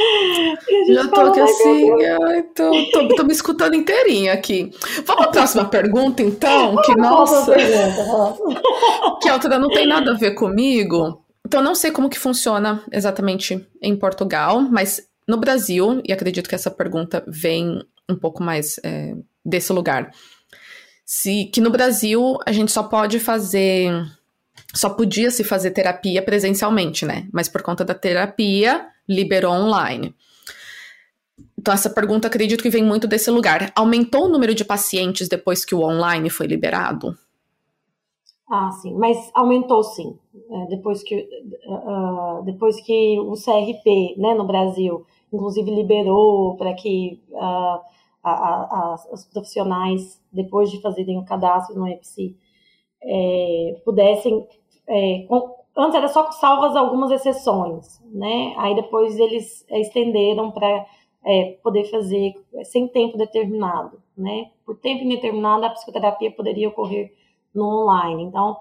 Já tô aqui assim, ai, tô, tô, tô, me escutando inteirinha aqui. Vamos à próxima pergunta, então? Que, nossa, que outra não tem nada a ver comigo. Então, não sei como que funciona exatamente em Portugal, mas no Brasil, e acredito que essa pergunta vem um pouco mais é, desse lugar. Se, que no Brasil a gente só pode fazer. Só podia se fazer terapia presencialmente, né? Mas por conta da terapia, liberou online. Então, essa pergunta acredito que vem muito desse lugar. Aumentou o número de pacientes depois que o online foi liberado? Ah, sim, mas aumentou sim. É, depois, que, uh, depois que o CRP, né, no Brasil, inclusive liberou para que uh, a, a, os profissionais, depois de fazerem o cadastro no EPSI, é, pudessem. É, com, antes era só salvas algumas exceções, né? Aí depois eles é, estenderam para é, poder fazer sem tempo determinado, né? Por tempo indeterminado, a psicoterapia poderia ocorrer no online. Então,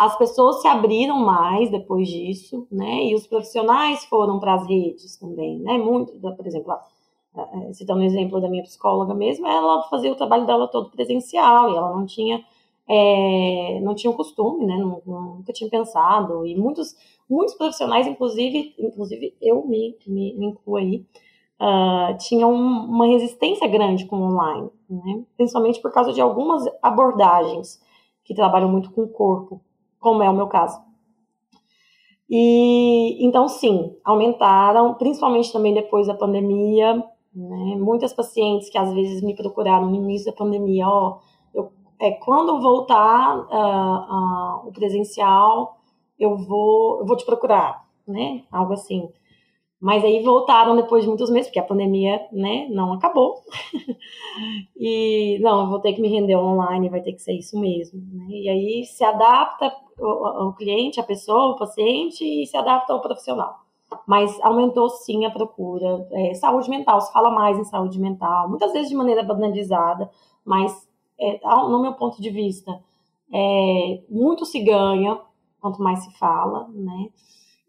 as pessoas se abriram mais depois disso, né? E os profissionais foram para as redes também, né? Muito, por exemplo, citando o exemplo da minha psicóloga mesmo, ela fazia o trabalho dela todo presencial e ela não tinha é, não tinha o costume, né? Nunca tinha pensado e muitos muitos profissionais, inclusive inclusive eu me me, me incluo aí, uh, tinham uma resistência grande com o online, né? Principalmente por causa de algumas abordagens que trabalham muito com o corpo, como é o meu caso. E então sim, aumentaram, principalmente também depois da pandemia, né? Muitas pacientes que às vezes me procuraram no início da pandemia, ó, eu, é, quando voltar uh, uh, o presencial, eu vou, eu vou te procurar, né? Algo assim. Mas aí voltaram depois de muitos meses, porque a pandemia, né, não acabou. e não, eu vou ter que me render online, vai ter que ser isso mesmo. Né? E aí se adapta o, o cliente, a pessoa, o paciente e se adapta ao profissional mas aumentou sim a procura. É, saúde mental, se fala mais em saúde mental, muitas vezes de maneira banalizada, mas é, no meu ponto de vista, é, muito se ganha quanto mais se fala, né?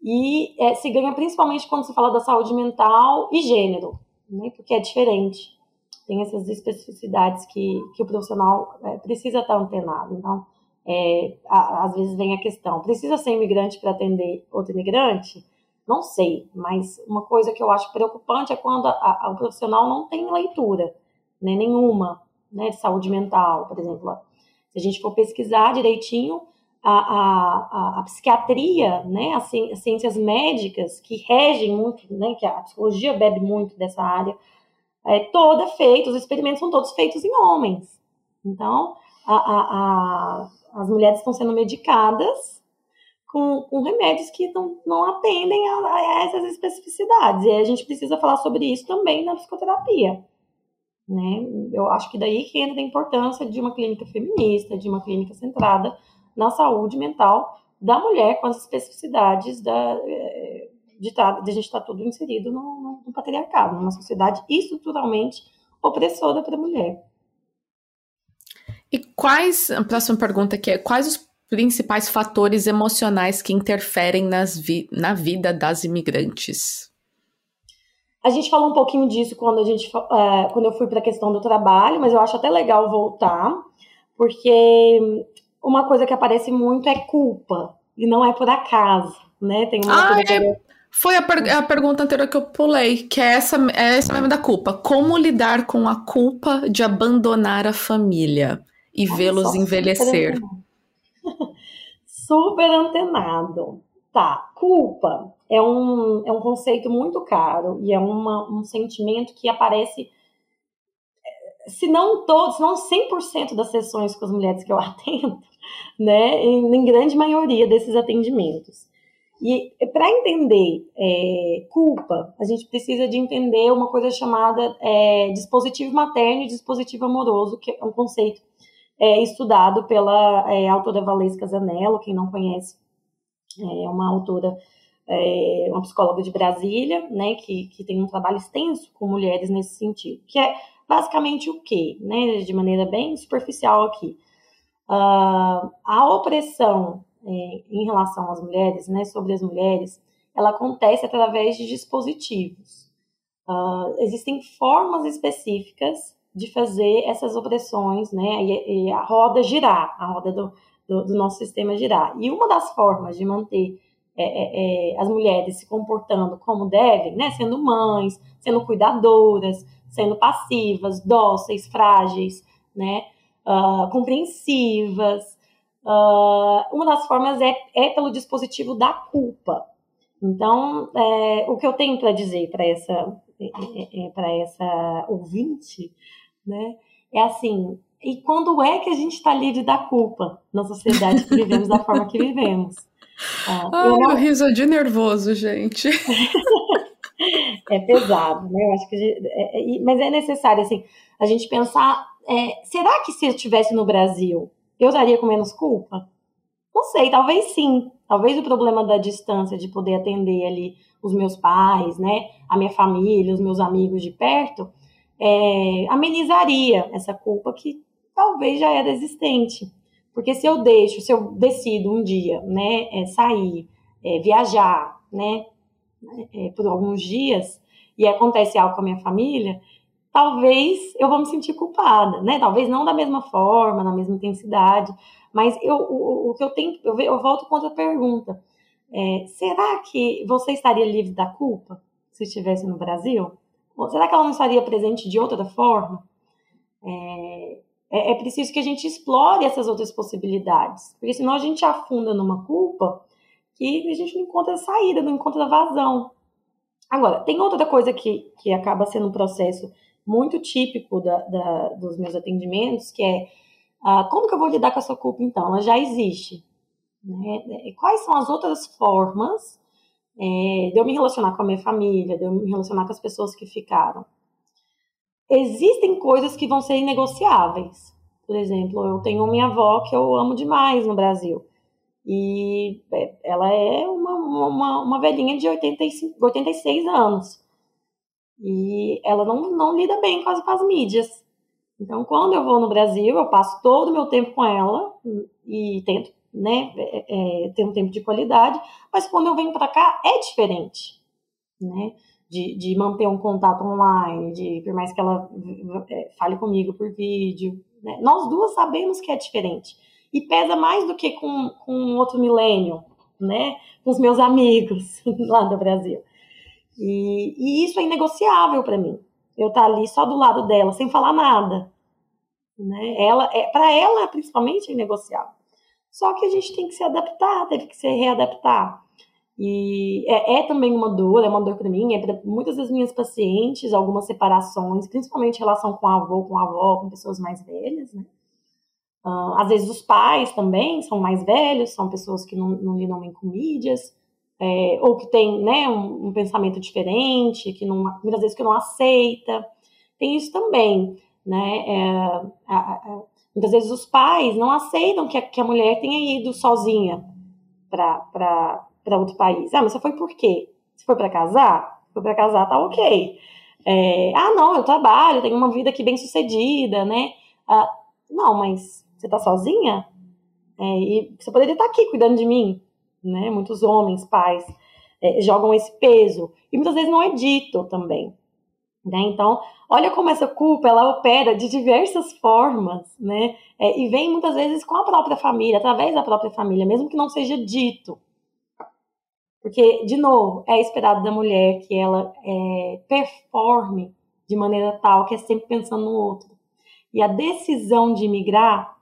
E é, se ganha principalmente quando se fala da saúde mental e gênero, né? Porque é diferente. Tem essas especificidades que, que o profissional é, precisa estar antenado. Então, é, a, às vezes vem a questão: precisa ser imigrante para atender outro imigrante? Não sei, mas uma coisa que eu acho preocupante é quando a, a, o profissional não tem leitura, né, nenhuma, né, de saúde mental, por exemplo. Se a gente for pesquisar direitinho, a, a, a, psiquiatria, né, as, ciências médicas que regem muito, né, que a psicologia bebe muito dessa área, é toda feita, os experimentos são todos feitos em homens. Então, a, a, as mulheres estão sendo medicadas com, com remédios que não, não atendem a, a, essas especificidades. E a gente precisa falar sobre isso também na psicoterapia. Né? Eu acho que daí que entra a importância de uma clínica feminista, de uma clínica centrada na saúde mental da mulher com as especificidades da, eh, de, tá, de a gente estar tá tudo inserido no, no, patriarcado, numa sociedade estruturalmente opressora para a mulher. E quais, a próxima pergunta aqui é, quais os principais fatores emocionais que interferem vi na vida das imigrantes? A gente falou um pouquinho disso quando, a gente, é, quando eu fui para a questão do trabalho, mas eu acho até legal voltar, porque uma coisa que aparece muito é culpa, e não é por acaso, né? Tem uma ah, é. Foi a, per a, pergunta anterior que eu pulei, que é essa, é essa mesmo da culpa. Como lidar com a culpa de abandonar a família e vê-los envelhecer? Super antenado. Tá, culpa é um, é um conceito muito caro e é uma, um sentimento que aparece, se não todos, se não 100% das sessões com as mulheres que eu atendo, né, em, em grande maioria desses atendimentos. E para entender é, culpa, a gente precisa de entender uma coisa chamada é, dispositivo materno e dispositivo amoroso, que é um conceito é, estudado pela é, autora Valesca Zanello, quem não conhece, é uma autora, é, uma psicóloga de Brasília, né, que, que tem um trabalho extenso com mulheres nesse sentido, que é basicamente o quê? Né, de maneira bem superficial aqui. Uh, a opressão é, em relação às mulheres, né, sobre as mulheres, ela acontece através de dispositivos. Uh, existem formas específicas de fazer essas opressões, né, e, e a roda girar, a roda do, do, do, nosso sistema girar. E uma das formas de manter é, é, é, as mulheres se comportando como devem, né, sendo mães, sendo cuidadoras, sendo passivas, dóceis, frágeis, né, uh, compreensivas. Uh, uma das formas é, é pelo dispositivo da culpa. Então, é, o que eu tenho para dizer para essa, é, é, para essa ouvinte né? É assim, e quando é que a gente está livre da culpa na sociedade que vivemos da forma que vivemos? Ah, Ai, não... o riso de nervoso, gente. é pesado, né? Eu acho que gente... é, é, mas é necessário assim a gente pensar: é, será que se eu estivesse no Brasil eu estaria com menos culpa? Não sei, talvez sim. Talvez o problema da distância, de poder atender ali os meus pais, né, a minha família, os meus amigos de perto, é, amenizaria essa culpa que talvez já era existente. Porque se eu deixo, se eu decido um dia, né, é, sair, é, viajar, né, é, por alguns dias, e acontece algo com a minha família, talvez eu vou me sentir culpada, né? Talvez não da mesma forma, na mesma intensidade, mas eu, o, o que eu tenho, eu, eu volto com outra pergunta. É, será que você estaria livre da culpa se estivesse no Brasil? Ou será que ela não estaria presente de outra forma? É, é, é preciso que a gente explore essas outras possibilidades, porque senão a gente afunda numa culpa que a gente não encontra saída, não encontra vazão. Agora, tem outra coisa que, que acaba sendo um processo muito típico da, da, dos meus atendimentos, que é ah, como que eu vou lidar com essa culpa então? Ela já existe. Né? Quais são as outras formas é, de eu me relacionar com a minha família, de eu me relacionar com as pessoas que ficaram? Existem coisas que vão ser inegociáveis. Por exemplo, eu tenho minha avó que eu amo demais no Brasil. E é, ela é uma, uma, uma velhinha de 85, 86 anos. E ela não, não lida bem com as, com as mídias. Então, quando eu vou no Brasil, eu passo todo o meu tempo com ela e tento, né, é, é, ter um tempo de qualidade, mas quando eu venho para cá é diferente, né? De, de manter um contato online, de por mais que ela é, fale comigo por vídeo, né? Nós duas sabemos que é diferente e pesa mais do que com, com outro milênio, né? Com os meus amigos lá do Brasil. E, e isso é inegociável para mim. Eu estar tá ali só do lado dela, sem falar nada. Né? Ela, é, para ela, principalmente, é inegociável. Só que a gente tem que se adaptar, teve que se readaptar. E é, é também uma dor, é uma dor para mim, é para muitas das minhas pacientes, algumas separações, principalmente em relação com avô, com avó, com pessoas mais velhas, né? Uh, às vezes os pais também são mais velhos, são pessoas que não, não lidam bem com mídias é, ou que tem né, um, um, pensamento diferente, que não, muitas vezes que não aceita. Tem isso também, né? É, a, a, muitas vezes os pais não aceitam que a, que a mulher tenha ido sozinha para outro país. Ah, mas você foi por quê? Você foi para casar? Foi para casar, tá ok. É, ah, não, eu trabalho, tenho uma vida aqui bem sucedida, né? Ah, não, mas você tá sozinha? É, e você poderia estar aqui cuidando de mim, né? Muitos homens, pais, é, jogam esse peso. E muitas vezes não é dito também. Né? Então, olha como essa culpa ela opera de diversas formas, né? É, e vem muitas vezes com a própria família, através da própria família, mesmo que não seja dito. Porque, de novo, é esperado da mulher que ela é, performe de maneira tal que é sempre pensando no outro. E a decisão de migrar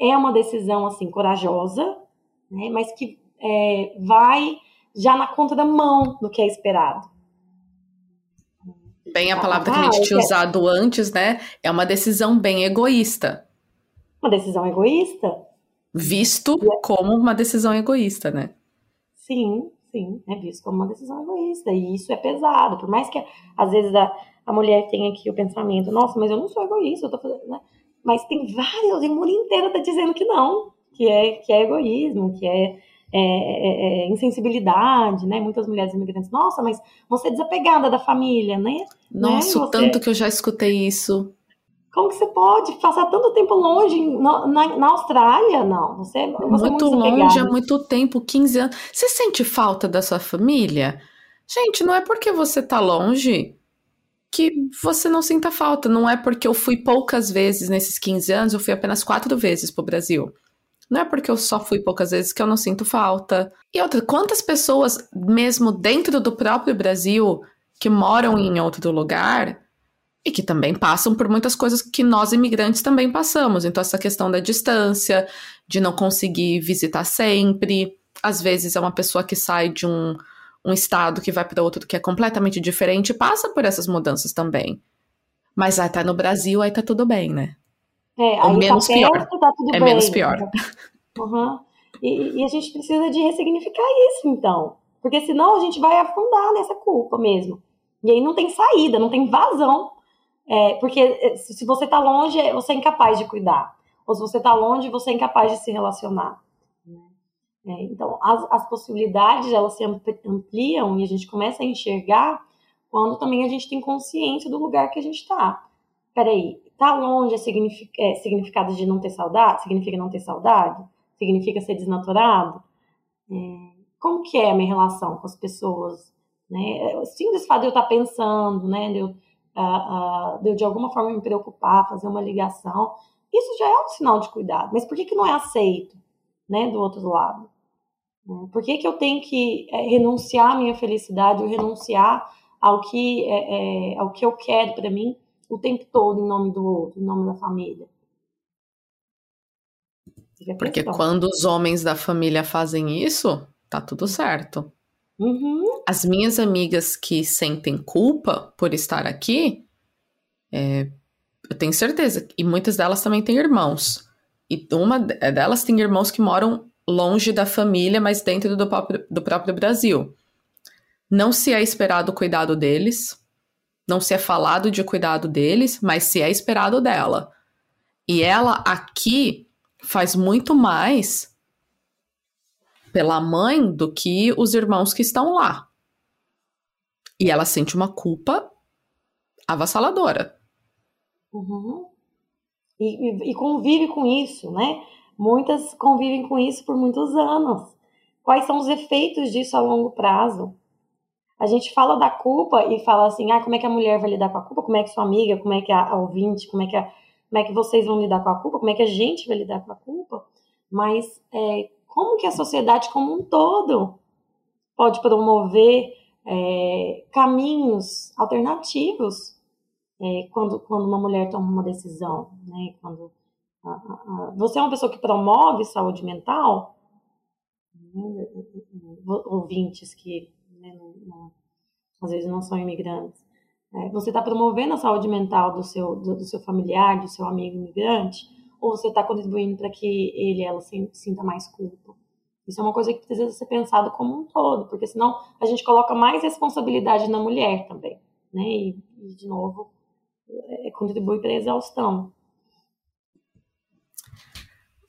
é uma decisão assim corajosa, né? Mas que é, vai já na conta da mão do que é esperado. Bem, a ah, palavra que a gente tinha é usado antes, né? É uma decisão bem egoísta. Uma decisão egoísta? Visto é como uma decisão egoísta, né? Sim, sim, é visto como uma decisão egoísta. E isso é pesado. Por mais que às vezes a, a mulher tenha aqui o pensamento, nossa, mas eu não sou egoísta, eu tô fazendo. Né? Mas tem vários, e o mundo inteiro tá dizendo que não, que é, que é egoísmo, que é é, é, é, insensibilidade, né? Muitas mulheres imigrantes, nossa, mas você é desapegada da família, né? Nossa, né? o tanto que eu já escutei isso. Como que você pode passar tanto tempo longe na, na, na Austrália? Não, você, você muito, é muito longe há muito tempo, 15 anos. Você sente falta da sua família? Gente, não é porque você tá longe que você não sinta falta. Não é porque eu fui poucas vezes nesses 15 anos, eu fui apenas quatro vezes pro Brasil. Não é porque eu só fui poucas vezes que eu não sinto falta. E outra, quantas pessoas, mesmo dentro do próprio Brasil, que moram em outro lugar e que também passam por muitas coisas que nós imigrantes também passamos. Então, essa questão da distância, de não conseguir visitar sempre. Às vezes é uma pessoa que sai de um, um estado que vai para outro que é completamente diferente, passa por essas mudanças também. Mas aí tá no Brasil, aí tá tudo bem, né? É, aí menos tá perto, pior. Tá tudo é bem. menos pior. Uhum. E, e, a gente precisa de ressignificar isso, então. Porque senão a gente vai afundar nessa culpa mesmo. E aí não tem saída, não tem vazão. É, porque é, se você tá longe, você é incapaz de cuidar. Ou se você tá longe, você é incapaz de se relacionar. É, então, as, as possibilidades, elas se ampliam e a gente começa a enxergar quando também a gente tem consciência do lugar que a gente está. Peraí, Tá longe é, signific, é significado de não ter saudade? Significa não ter saudade? Significa ser desnaturado? É, como que é a minha relação com as pessoas Né? Simples fato de eu estar pensando, né? de, eu, uh, uh, de eu de alguma forma me preocupar, fazer uma ligação, isso já é um sinal de cuidado. Mas por que, que não é aceito né, do outro lado? Por que, que eu tenho que é, renunciar à minha felicidade, ou renunciar ao que, é, é, ao que eu quero para mim o tempo todo em nome do outro, em nome da família? Porque quando os homens da família fazem isso, tá tudo certo. Uhum. As minhas amigas que sentem culpa por estar aqui, é, eu tenho certeza, e muitas delas também têm irmãos. E uma delas tem irmãos que moram longe da família, mas dentro do próprio, do próprio Brasil. Não se é esperado o cuidado deles, não se é falado de cuidado deles, mas se é esperado dela. E ela aqui faz muito mais pela mãe do que os irmãos que estão lá. E ela sente uma culpa avassaladora. Uhum. E, e, e, convive com isso, né? Muitas convivem com isso por muitos anos. Quais são os efeitos disso a longo prazo? A gente fala da culpa e fala assim, ah, como é que a mulher vai lidar com a culpa? Como é que sua amiga, como é que a, a ouvinte, como é que, a, como é que vocês vão lidar com a culpa? Como é que a gente vai lidar com a culpa? Mas é, como que a sociedade como um todo pode promover é, caminhos alternativos é, quando, quando uma mulher toma uma decisão, né? Quando você é uma pessoa que promove saúde mental, né, ouvintes que né, não, não, às vezes não são imigrantes, é, você está promovendo a saúde mental do seu, do, do, seu familiar, do seu amigo imigrante, ou você está contribuindo para que ele ela sinta mais culpa? Isso é uma coisa que precisa ser pensado como um todo, porque senão a gente coloca mais responsabilidade na mulher também, né? E, e de novo, é, contribui para a exaustão.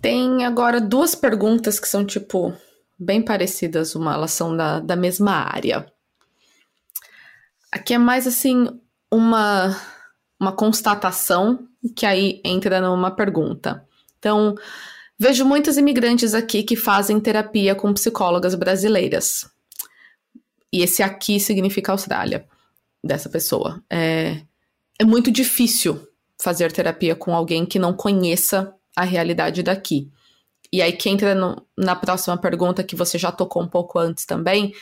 Tem agora duas perguntas que são, tipo, bem parecidas, uma, elas são da, da mesma área. Aqui é mais assim uma, uma constatação que aí entra numa pergunta. Então, vejo muitos imigrantes aqui que fazem terapia com psicólogas brasileiras. E esse aqui significa Austrália, dessa pessoa. É, é muito difícil fazer terapia com alguém que não conheça a realidade daqui. E aí que entra no, na próxima pergunta que você já tocou um pouco antes também,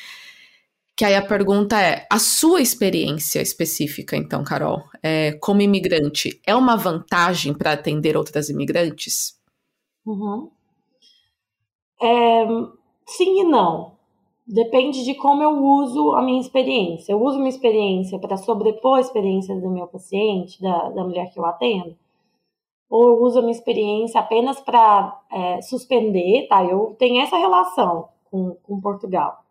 que aí a pergunta é: a sua experiência específica, então, Carol, é, como imigrante, é uma vantagem para atender outras imigrantes? Uhum. É, sim e não. Depende de como eu uso a minha experiência. Eu uso minha experiência para sobrepor a experiência do meu paciente, da, da mulher que eu atendo ou uso a minha experiência apenas para é, suspender, tá? Eu tenho essa relação com, com Portugal.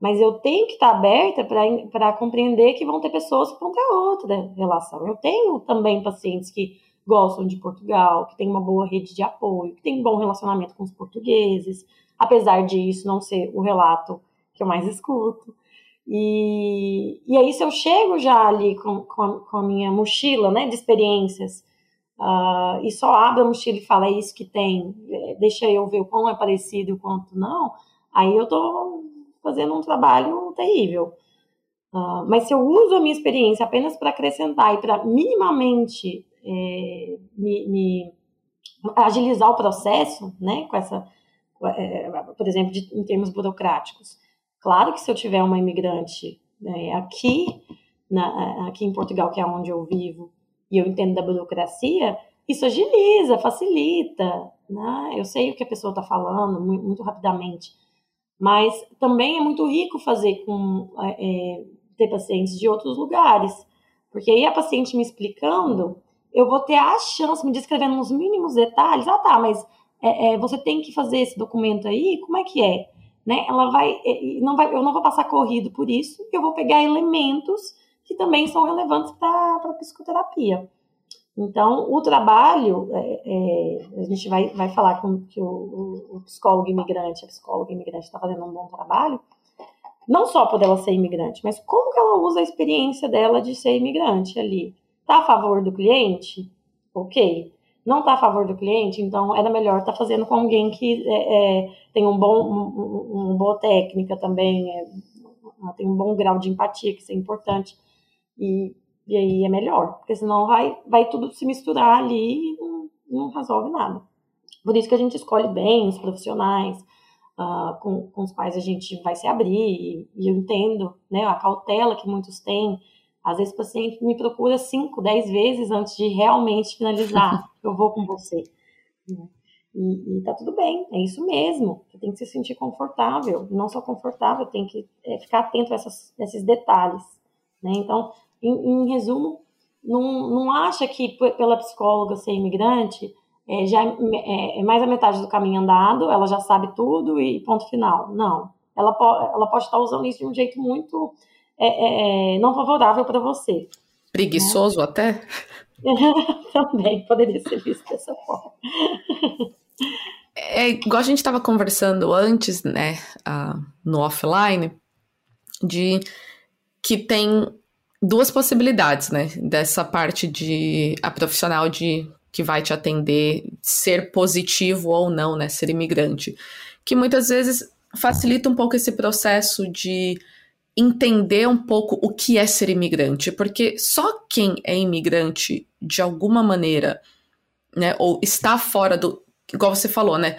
Mas eu tenho que estar aberta para compreender que vão ter pessoas que vão ter outra relação. Eu tenho também pacientes que gostam de Portugal, que têm uma boa rede de apoio, que têm um bom relacionamento com os portugueses, apesar de isso não ser o relato que eu mais escuto. E, e aí, se eu chego já ali com, com, com a minha mochila né, de experiências, uh, e só abre a mochila e fala é isso que tem, é, deixa eu ver o quão é parecido e o quanto não, aí eu estou fazendo um trabalho terrível. Uh, mas se eu uso a minha experiência apenas para acrescentar e para minimamente é, me, me, agilizar o processo, né, com essa, é, por exemplo, de, em termos burocráticos. Claro que se eu tiver uma imigrante né, aqui, na, aqui em Portugal, que é onde eu vivo, e eu entendo da burocracia, isso agiliza, facilita, né? Eu sei o que a pessoa está falando muito, muito, rapidamente, mas também é muito rico fazer com é, é, ter pacientes de outros lugares, porque aí a paciente me explicando, eu vou ter a chance, me descrevendo nos mínimos detalhes, ah tá, mas é, é, você tem que fazer esse documento aí, como é que é? Né? Ela vai, é, não vai, eu não vou passar corrido por isso, eu vou pegar elementos que também são relevantes para a psicoterapia. Então, o trabalho, é, é, a gente vai, vai falar com que o, o, psicólogo imigrante, a psicóloga imigrante está fazendo um bom trabalho, não só por ela ser imigrante, mas como que ela usa a experiência dela de ser imigrante ali. Está a favor do cliente? Ok. Não está a favor do cliente? Então, era melhor estar tá fazendo com alguém que é, é, tem um bom, um, uma boa técnica também, é, tem um bom grau de empatia, que isso é importante. E, e aí é melhor, porque senão vai, vai tudo se misturar ali e não, não resolve nada. Por isso que a gente escolhe bem os profissionais uh, com, com os quais a gente vai se abrir, e, e eu entendo né, a cautela que muitos têm. Às vezes o paciente me procura 5, 10 vezes antes de realmente finalizar. eu vou com você. E, e tá tudo bem, é isso mesmo. Você tem que se sentir confortável, não só confortável, tem que é, ficar atento a essas, esses detalhes. Né? Então, em, em, resumo, não, não acha que pela psicóloga ser imigrante é, já é, é, mais a metade do caminho andado, ela já sabe tudo e ponto final. Não. Ela, po ela pode estar usando isso de um jeito muito é, é não favorável para você. Preguiçoso né? até? Também poderia ser visto dessa forma. É igual a gente estava conversando antes, né, uh, no offline, de que tem duas possibilidades, né, dessa parte de a profissional de que vai te atender ser positivo ou não, né, ser imigrante, que muitas vezes facilita um pouco esse processo de entender um pouco o que é ser imigrante, porque só quem é imigrante de alguma maneira, né, ou está fora do, igual você falou, né?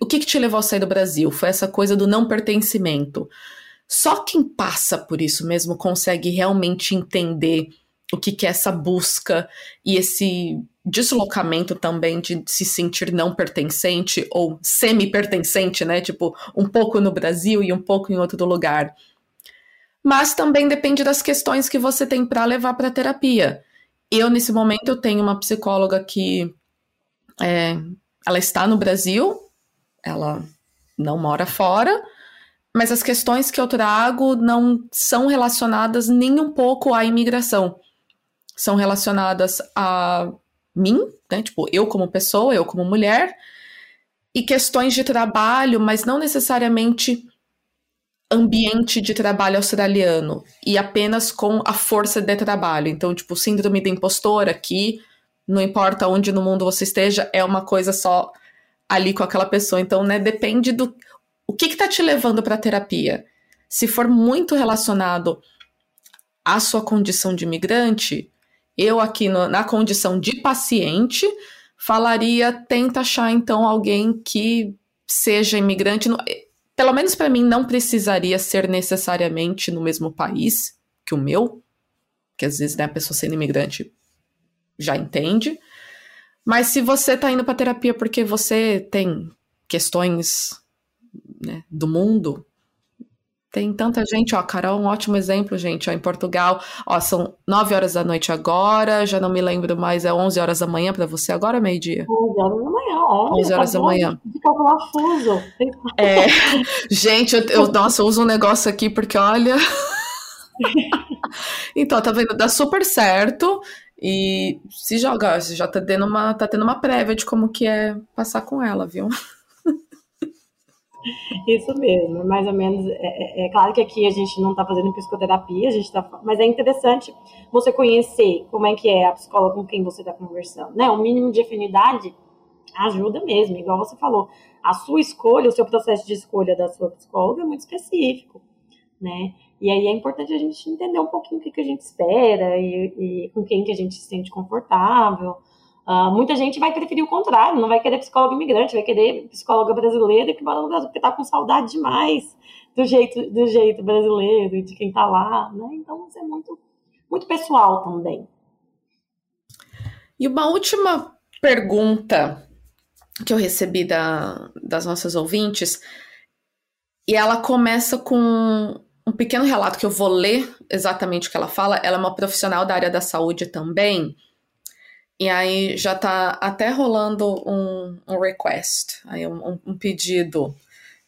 o que, que te levou a sair do Brasil? Foi essa coisa do não pertencimento. Só quem passa por isso mesmo consegue realmente entender o que, que é essa busca e esse deslocamento também de se sentir não pertencente ou semi-pertencente, né? Tipo, um pouco no Brasil e um pouco em outro lugar. Mas também depende das questões que você tem para levar para terapia. Eu, nesse momento, eu tenho uma psicóloga que é, ela está no Brasil, ela não mora fora, mas as questões que eu trago não são relacionadas nem um pouco à imigração. São relacionadas a mim, né? Tipo, eu como pessoa, eu como mulher, e questões de trabalho, mas não necessariamente ambiente de trabalho australiano e apenas com a força de trabalho. Então, tipo, síndrome da impostora aqui não importa onde no mundo você esteja, é uma coisa só ali com aquela pessoa. Então, né, depende do o que está te levando para a terapia. Se for muito relacionado à sua condição de imigrante, eu aqui no, na condição de paciente falaria tenta achar então alguém que seja imigrante. No, pelo menos para mim não precisaria ser necessariamente no mesmo país que o meu, que às vezes né, a pessoa sendo imigrante já entende. Mas se você tá indo para terapia porque você tem questões né, do mundo, tem tanta gente, ó, Carol, um ótimo exemplo, gente, ó, em Portugal, ó, são 9 horas da noite agora, já não me lembro mais, é 11 horas da manhã para você agora, meio-dia? 11 horas da manhã, olha, 11 horas tá da manhã. De calcular fuso. É, gente, eu, eu, nossa, eu uso um negócio aqui porque, olha... então, tá vendo, dá super certo, e se joga, já tá tendo uma, tá tendo uma prévia de como que é passar com ela, viu? Isso mesmo, mais ou menos. É, é, é, claro que aqui a gente não está fazendo psicoterapia, a gente tá, mas é interessante você conhecer como é que é a psicóloga com quem você está conversando, né? O mínimo de afinidade ajuda mesmo, igual você falou. A sua escolha, o seu processo de escolha da sua psicóloga é muito específico, né? E aí é importante a gente entender um pouquinho o que, que a gente espera e, e com quem que a gente se sente confortável. Uh, muita gente vai preferir o contrário, não vai querer psicólogo imigrante, vai querer psicóloga brasileira que mora no Brasil, porque tá com saudade demais do jeito, do jeito brasileiro e de quem tá lá, né? Então isso é muito, muito pessoal também. E uma última pergunta que eu recebi da, das nossas ouvintes, e ela começa com um pequeno relato que eu vou ler exatamente o que ela fala. Ela é uma profissional da área da saúde também. E aí já tá até rolando um, um request, aí um, um, pedido.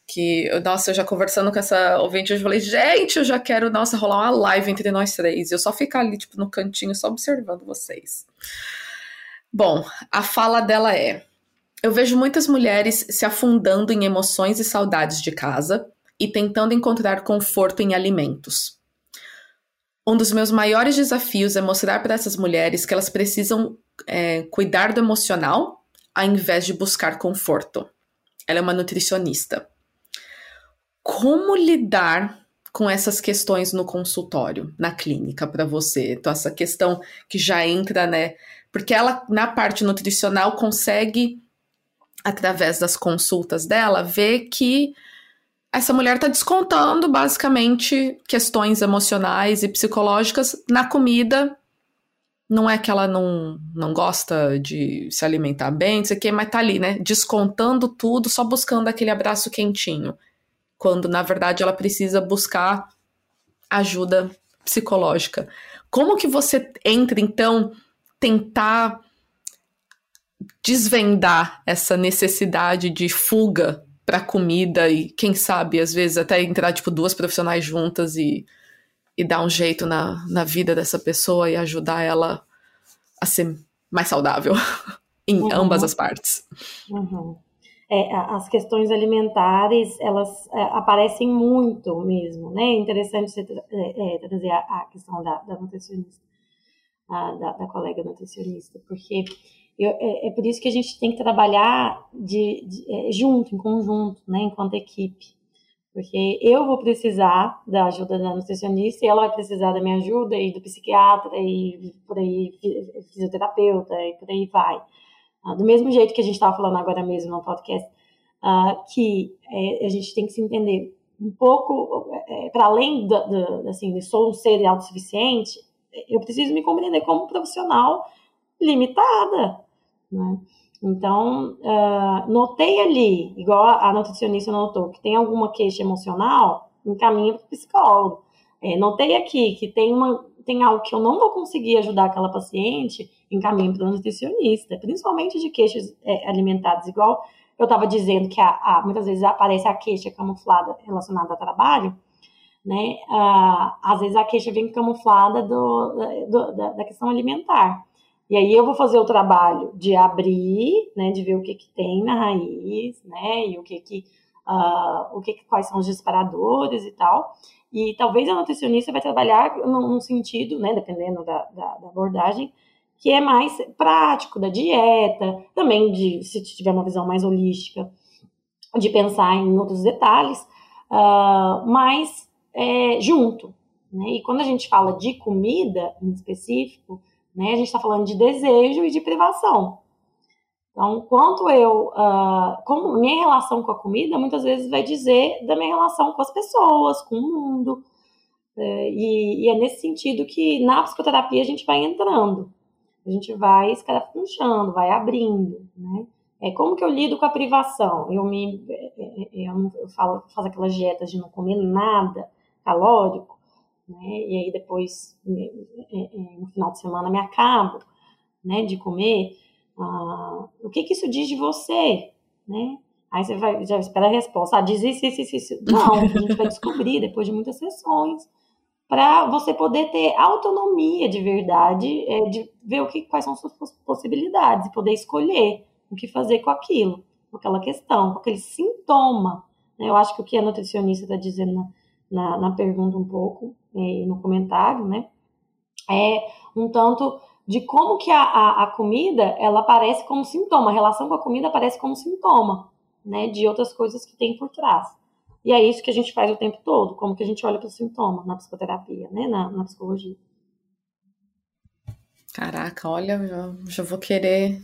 Que, nossa, eu já conversando com essa ouvinte, eu falei, gente, eu já quero, nossa, rolar uma live entre nós três. Eu só ficar ali, tipo, no cantinho, só observando vocês. Bom, a fala dela é: Eu vejo muitas mulheres se afundando em emoções e saudades de casa, e tentando encontrar conforto em alimentos. Um dos meus maiores desafios é mostrar para essas mulheres que elas precisam é, cuidar do emocional ao invés de buscar conforto. Ela é uma nutricionista. Como lidar com essas questões no consultório, na clínica para você? Então essa questão que já entra, né? Porque ela na parte nutricional consegue através das consultas dela ver que essa mulher está descontando basicamente questões emocionais e psicológicas na comida. Não é que ela não, não gosta de se alimentar bem, não sei o quê, mas tá ali, né? Descontando tudo, só buscando aquele abraço quentinho. Quando, na verdade, ela precisa buscar ajuda psicológica. Como que você entra, então, tentar desvendar essa necessidade de fuga para comida e quem sabe às vezes até entrar tipo duas profissionais juntas e, e dar um jeito na, na vida dessa pessoa e ajudar ela a ser mais saudável em uhum. ambas as partes. Uhum. É, as questões alimentares elas é, aparecem muito mesmo, né? É interessante você é, é, trazer a, a, questão da, da nutricionista, a, da, da colega nutricionista, porque eu, é, é, por isso que a gente tem que trabalhar de, de é, junto, em conjunto, né, enquanto equipe. Porque eu vou precisar da ajuda da nutricionista e ela vai precisar da minha ajuda e do psiquiatra e por aí fisioterapeuta e por aí vai. Ah, do mesmo jeito que a gente estava falando agora mesmo no podcast, ah, que é, a gente tem que se entender um pouco é, para além do, do, assim, de sou um ser autossuficiente, eu preciso me compreender como profissional limitada, né? Então, uh, notei ali, igual a nutricionista notou, que tem alguma queixa emocional, encaminha para o psicólogo. É, notei aqui que tem, uma, tem algo que eu não vou conseguir ajudar aquela paciente, encaminho para o nutricionista, principalmente de queixas é, alimentares, igual eu estava dizendo que a, a, muitas vezes aparece a queixa camuflada relacionada ao trabalho, né? Uh, às vezes a queixa vem camuflada do, do, da, da questão alimentar. E aí eu vou fazer o trabalho de abrir, né, de ver o que, que tem na raiz, né, e o que que, uh, o que, que quais são os disparadores e tal. E talvez a nutricionista vai trabalhar num, sentido, né, dependendo da, da, da, abordagem, que é mais prático, da dieta, também de, se tiver uma visão mais holística, de pensar em outros detalhes, uh, mas é, junto. Né? E quando a gente fala de comida em específico, né? A gente está falando de desejo e de privação. Então, quanto eu, uh, como minha relação com a comida, muitas vezes vai dizer da minha relação com as pessoas, com o mundo. É, e, e, é nesse sentido que na psicoterapia a gente vai entrando, a gente vai escarafunchando, vai abrindo, né? É como que eu lido com a privação? Eu me, é, é, eu, eu falo, faço aquelas dietas de não comer nada calórico né? E aí depois, né, é, é, no final de semana, me acabo, né, de comer. Ah, o que que isso diz de você, né? Aí você vai, já espera a resposta. Ah, diz isso, isso, isso, isso. Não, a gente vai descobrir depois de muitas sessões para você poder ter autonomia de verdade, é, de ver o que, quais são suas possibilidades e poder escolher o que fazer com aquilo, com aquela questão, com aquele sintoma. Né? Eu acho que o que a nutricionista está dizendo na, na, na, pergunta um pouco é, no comentário, né? É um tanto de como que a, a, a, comida ela aparece como sintoma, a relação com a comida aparece como sintoma, né? De outras coisas que tem por trás. E é isso que a gente faz o tempo todo, como que a gente olha para o sintoma na psicoterapia, né? Na, na psicologia. Caraca, olha, já, já vou querer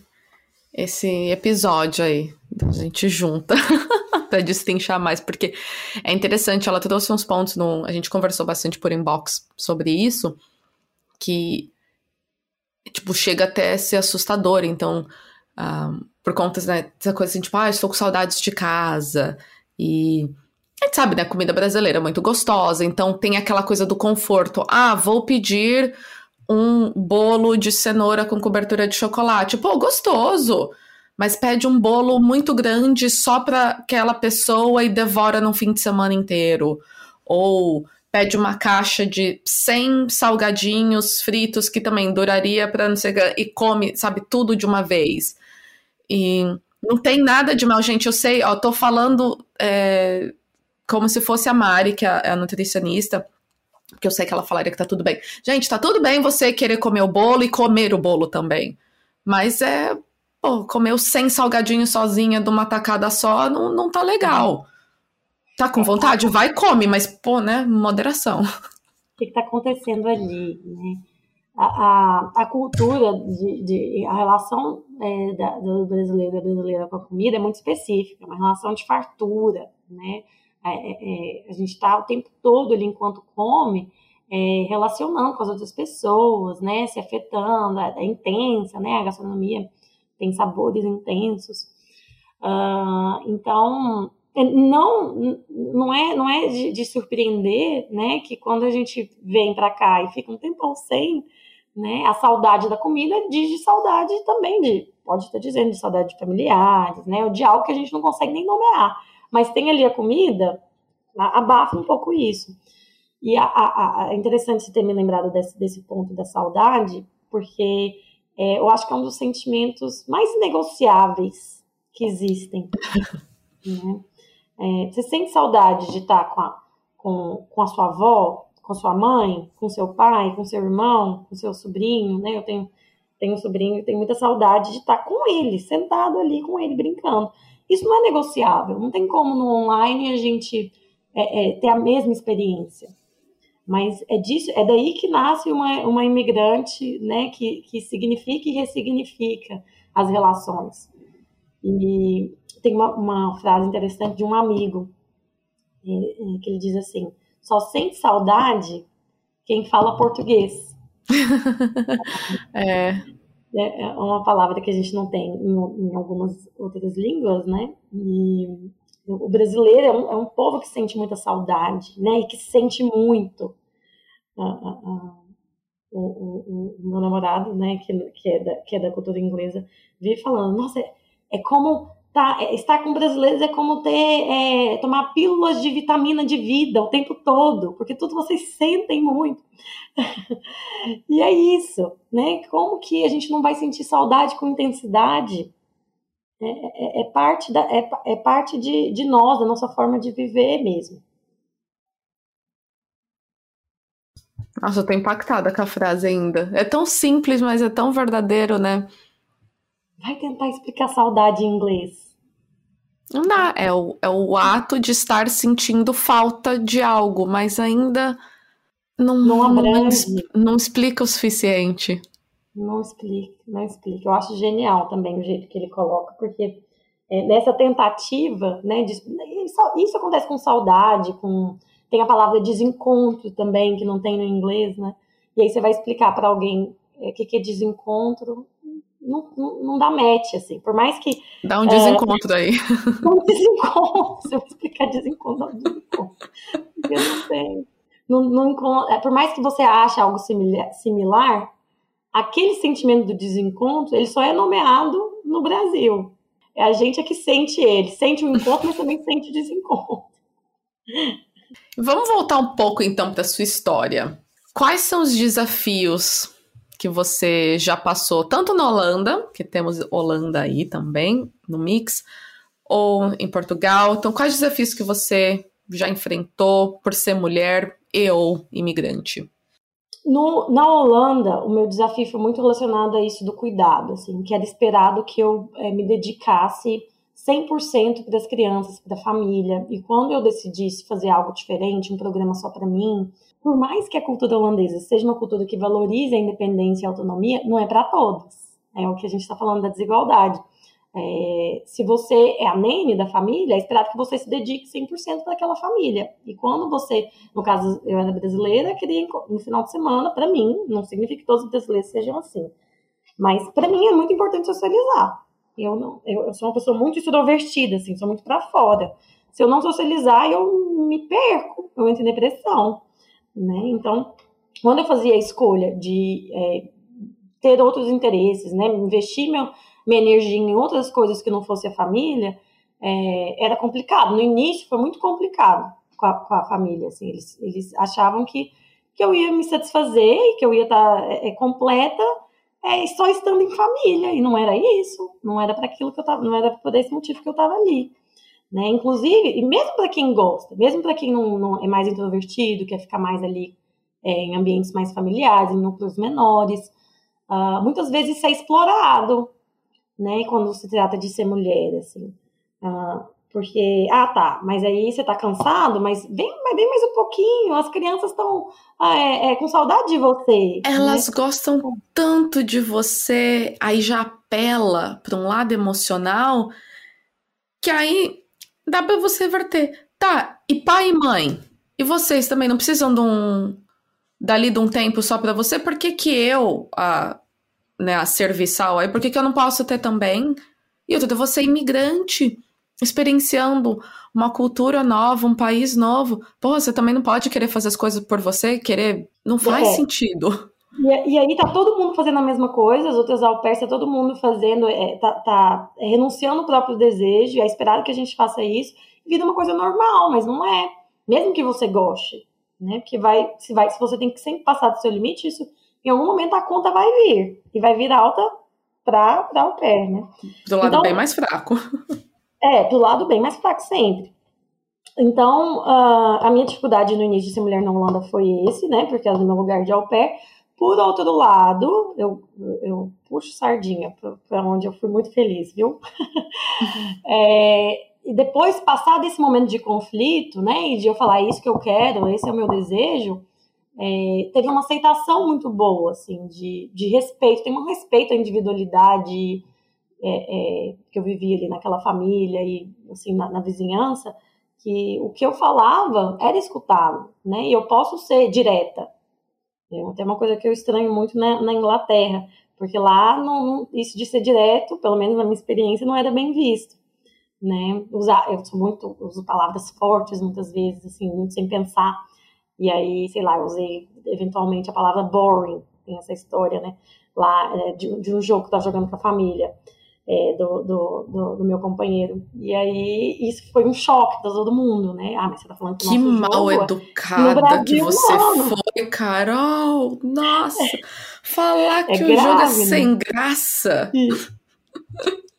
esse episódio aí. A gente junta. para destrinchar mais, porque é interessante, ela trouxe uns pontos, no, a gente conversou bastante por inbox sobre isso, que, tipo, chega até a ser assustador, então, uh, por conta né, dessa coisa assim, tipo, ah, estou com saudades de casa, e a gente sabe, né, comida brasileira é muito gostosa, então tem aquela coisa do conforto, ah, vou pedir um bolo de cenoura com cobertura de chocolate, pô, gostoso, mas pede um bolo muito grande só para aquela pessoa e devora num fim de semana inteiro. Ou pede uma caixa de 100 salgadinhos fritos que também duraria para não sei e come, sabe, tudo de uma vez. E não tem nada de mal, gente. Eu sei, ó, tô falando é, como se fosse a Mari, que é a nutricionista, porque eu sei que ela falaria que tá tudo bem. Gente, tá tudo bem você querer comer o bolo e comer o bolo também. Mas é pô, comeu 100 salgadinhos sozinha de uma tacada só, não, não tá legal. Tá com vontade? Vai come, mas, pô, né? Moderação. O que está acontecendo ali, né? A, a, a cultura, de, de, a relação é, da, do brasileiro e brasileira com a comida é muito específica, uma relação de fartura, né? É, é, é a gente está o tempo todo ali, enquanto come, é, relacionando com as outras pessoas, né? Se afetando, é, é intensa, né? A gastronomia tem sabores intensos. Uh, então, é, não, não é, não é de, de, surpreender, né? Que quando a gente vem para cá e fica um tempão sem, né? A saudade da comida diz de saudade também de, pode estar dizendo de saudade de familiares, né? Ou de algo que a gente não consegue nem nomear. Mas tem ali a comida, abafa um pouco isso. E é interessante você ter me lembrado desse, desse ponto da saudade, porque é, eu acho que é um dos sentimentos mais negociáveis que existem. né? é, você sente saudade de estar com a, com, com a sua avó, com sua mãe, com seu pai, com seu irmão, com seu sobrinho, né? Eu tenho, tenho um sobrinho e tenho muita saudade de estar com ele, sentado ali com ele, brincando. Isso não é negociável, não tem como no online a gente é, é, ter a mesma experiência. Mas é, disso, é daí que nasce uma, uma imigrante né, que, que significa e ressignifica as relações. E tem uma, uma frase interessante de um amigo, que ele diz assim: só sente saudade quem fala português. é. é. uma palavra que a gente não tem em, em algumas outras línguas, né? E o brasileiro é um, é um, povo que sente muita saudade, né? E que sente muito. Uh, uh, o, o, o, meu namorado, né? Que, que, é da, que é da cultura inglesa, vive falando: nossa, é, é como tá, é, estar com brasileiros é como ter é, tomar pílulas de vitamina de vida o tempo todo, porque tudo vocês sentem muito. e é isso, né? Como que a gente não vai sentir saudade com intensidade? É, é, é parte, da, é, é parte de, de nós, da nossa forma de viver mesmo. Nossa, eu tô impactada com a frase ainda. É tão simples, mas é tão verdadeiro, né? Vai tentar explicar saudade em inglês. Não dá. É o, é o ato de estar sentindo falta de algo, mas ainda não, não, não, não explica o suficiente. Não explica, não explica. Eu acho genial também o jeito que ele coloca, porque é, nessa tentativa, né, de, isso, isso, acontece com saudade, com tem a palavra desencontro também que não tem no inglês, né? E aí você vai explicar para alguém é, o que, que é desencontro, não, não, não, dá match, assim. Por mais que. Dá um desencontro é, aí. Um desencontro. Se eu explicar desencontro, dá um desencontro. Eu não sei. Não, não, é, por mais que você ache algo similar, similar, aquele sentimento do desencontro, ele só é nomeado no Brasil. É a gente é que sente ele. Sente o encontro, mas também sente o desencontro. Vamos voltar um pouco, então, para sua história. Quais são os desafios que você já passou tanto na Holanda, que temos Holanda aí também no mix, ou em Portugal. Então, quais desafios que você já enfrentou por ser mulher e ou imigrante? No, na Holanda, o meu desafio foi muito relacionado a isso do cuidado, assim, que era esperado que eu é, me dedicasse 100% para as crianças, para a família. E quando eu decidisse fazer algo diferente, um programa só para mim, por mais que a cultura holandesa seja uma cultura que valorize a independência e a autonomia, não é para todos. É o que a gente está falando da desigualdade. É, se você é a nene da família, é esperado que você se dedique 100% para aquela família. E quando você, no caso, eu era brasileira, queria no final de semana, para mim, não significa que todos os brasileiros sejam assim. Mas para mim é muito importante socializar. Eu não, eu, eu sou uma pessoa muito extrovertida, assim, sou muito para fora. Se eu não socializar, eu me perco, eu entro em depressão. Né? Então, quando eu fazia a escolha de é, ter outros interesses, né, investir meu, minha energia em outras coisas que não fosse a família, é, era complicado. No início foi muito complicado com a, com a família. Assim, eles, eles achavam que, que eu ia me satisfazer e que eu ia estar é, é completa é, só estando em família. E não era isso. Não era para aquilo que eu estava, não era por esse motivo que eu estava ali. Né? Inclusive, e mesmo para quem gosta, mesmo para quem não, não, é mais introvertido, quer ficar mais ali é, em ambientes mais familiares, em núcleos menores, uh, muitas vezes isso é explorado, né? Quando se trata de ser mulher, assim. Uh, Porque, ah, tá, mas aí você tá cansado, mas vem, vem mais um pouquinho, as crianças estão ah, é, é, com saudade de você. Elas né? gostam tanto de você, aí já apela para um lado emocional, que aí dá para você verter. Tá, e pai e mãe? E vocês também não precisam de um. dali de um tempo só para você? Por que, que eu, a, né, a serviçal aí, por que, que eu não posso ter também? E outra, você imigrante experienciando uma cultura nova, um país novo. Pô, você também não pode querer fazer as coisas por você, querer. Não faz é. sentido. E, e, aí tá todo mundo fazendo a mesma coisa, as outras ao tá todo mundo fazendo, é, tá, tá é, renunciando o próprio desejo, é esperado que a gente faça isso, vira uma coisa normal, mas não é. Mesmo que você goste, né? Porque vai, se, vai, se você tem que sempre passar do seu limite, isso em algum momento a conta vai vir. E vai vir alta para o pé, né? Do lado então, bem mais fraco. É, do lado bem mais fraco sempre. Então, uh, a minha dificuldade no início de ser mulher na Holanda foi esse, né? Porque era no meu lugar de au pair. Por outro lado, eu, eu puxo sardinha para onde eu fui muito feliz, viu? é, e depois, passar desse momento de conflito, né? E de eu falar isso que eu quero, esse é o meu desejo, é, teve uma aceitação muito boa, assim, de, de respeito. Tem um respeito à individualidade é, é, que eu vivia ali naquela família e assim na, na, vizinhança, que o que eu falava era escutado, né? E eu posso ser direta. É, tem uma coisa que eu estranho muito na, na Inglaterra, porque lá não, isso de ser direto, pelo menos na minha experiência, não era bem visto, né? Usar, eu sou muito uso palavras fortes muitas vezes, assim, muito sem pensar. E aí, sei lá, eu usei eventualmente a palavra boring, tem essa história, né? Lá é, de, de um jogo que tá jogando com a família é, do, do, do, do, meu companheiro. E aí isso foi um choque para todo mundo, né? Ah, mas você tá falando que, que mal jogo, educada Brasil, que você não. foi, Carol! Nossa! Falar é que grave, o jogo é sem né? graça! Isso.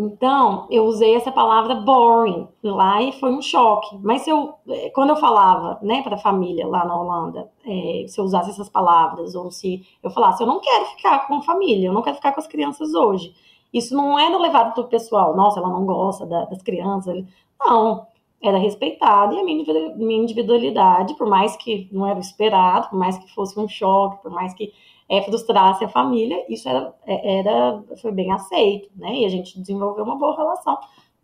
Então, eu usei essa palavra boring lá e foi um choque. Mas eu, eh, quando eu falava, né, para a família lá na Holanda, é, se eu usasse essas palavras, ou se eu falasse, eu não quero ficar com a família, eu não quero ficar com as crianças hoje. Isso não era levado para o pessoal, nossa, ela não gosta da, das crianças. Não, era respeitado e a minha individualidade, por mais que não era esperado, por mais que fosse um choque, por mais que é, frustrasse a família, isso era, é, era, foi bem aceito, né? E a gente desenvolveu uma boa relação,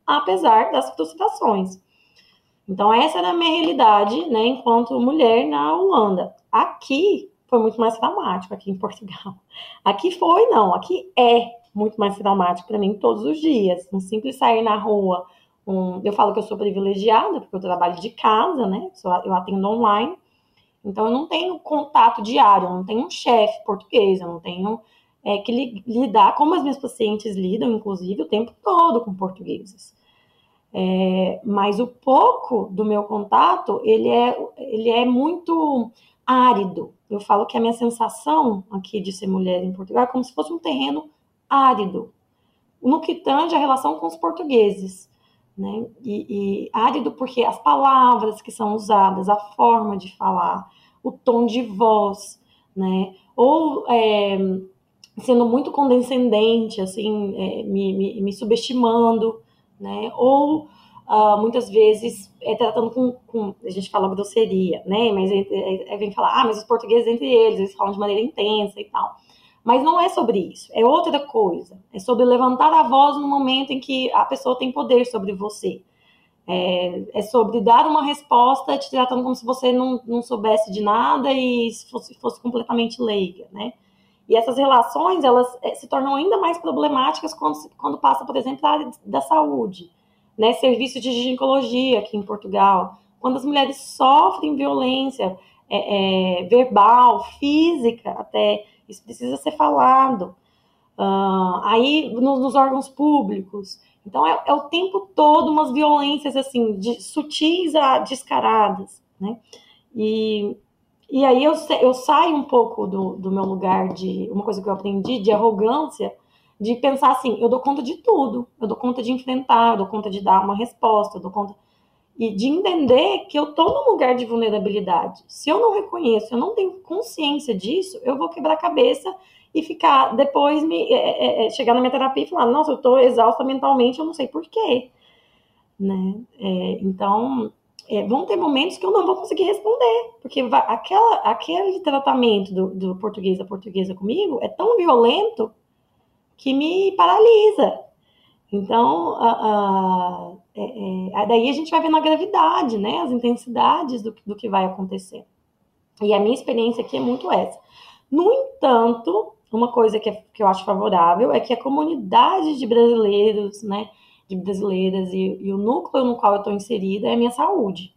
apesar das frustrações. Então, essa era a minha realidade, né, enquanto mulher na Holanda. Aqui foi muito mais traumático, aqui em Portugal. Aqui foi, não, aqui é muito mais traumático para mim todos os dias. Um simples sair na rua, um, eu falo que eu sou privilegiada, porque eu trabalho de casa, né, eu atendo online, então, eu não tenho contato diário, eu não tenho um chefe português, eu não tenho é, que li, lidar como as minhas pacientes lidam, inclusive, o tempo todo com portugueses. É, mas o pouco do meu contato, ele é, ele é muito árido. Eu falo que a minha sensação aqui de ser mulher em Portugal é como se fosse um terreno árido, no que tange a relação com os portugueses. Né? E, e árido porque as palavras que são usadas, a forma de falar, o tom de voz, né? Ou é, sendo muito condescendente, assim, é, me, me, me, subestimando, né? Ou uh, muitas vezes é tratando com, com, a gente fala grosseria, né? Mas é, é, vem falar, ah, mas os portugueses entre eles, eles falam de maneira intensa e tal. Mas não é sobre isso, é outra coisa. É sobre levantar a voz no momento em que a pessoa tem poder sobre você. É, é, sobre dar uma resposta te tratando como se você não, não soubesse de nada e fosse, fosse completamente leiga, né? E essas relações, elas é, se tornam ainda mais problemáticas quando, quando passa, por exemplo, a área da saúde, né? Serviço de ginecologia aqui em Portugal. Quando as mulheres sofrem violência é, é verbal, física até, isso precisa ser falado. Uh, aí, no, nos órgãos públicos, então é, é, o tempo todo umas violências assim, de, sutis a descaradas, né? E, e aí eu, eu saio um pouco do, do meu lugar de uma coisa que eu aprendi, de arrogância, de pensar assim, eu dou conta de tudo, eu dou conta de enfrentar, eu dou conta de dar uma resposta, eu dou conta e de entender que eu estou num lugar de vulnerabilidade. Se eu não reconheço, eu não tenho consciência disso, eu vou quebrar a cabeça e ficar depois me é, é, é, chegar na minha terapia e falar, nossa, eu estou exausta mentalmente, eu não sei por quê. né? É, então, é, vão ter momentos que eu não vou conseguir responder, porque aquela, aquele tratamento do, do português da portuguesa comigo é tão violento que me paralisa. Então, a, a, é, é, daí a gente vai vendo a gravidade, né? As intensidades do, do que vai acontecer. E a minha experiência aqui é muito essa. No entanto, uma coisa que, é, que eu acho favorável é que a comunidade de brasileiros, né, de brasileiras e, e o núcleo no qual eu estou inserida é a minha saúde.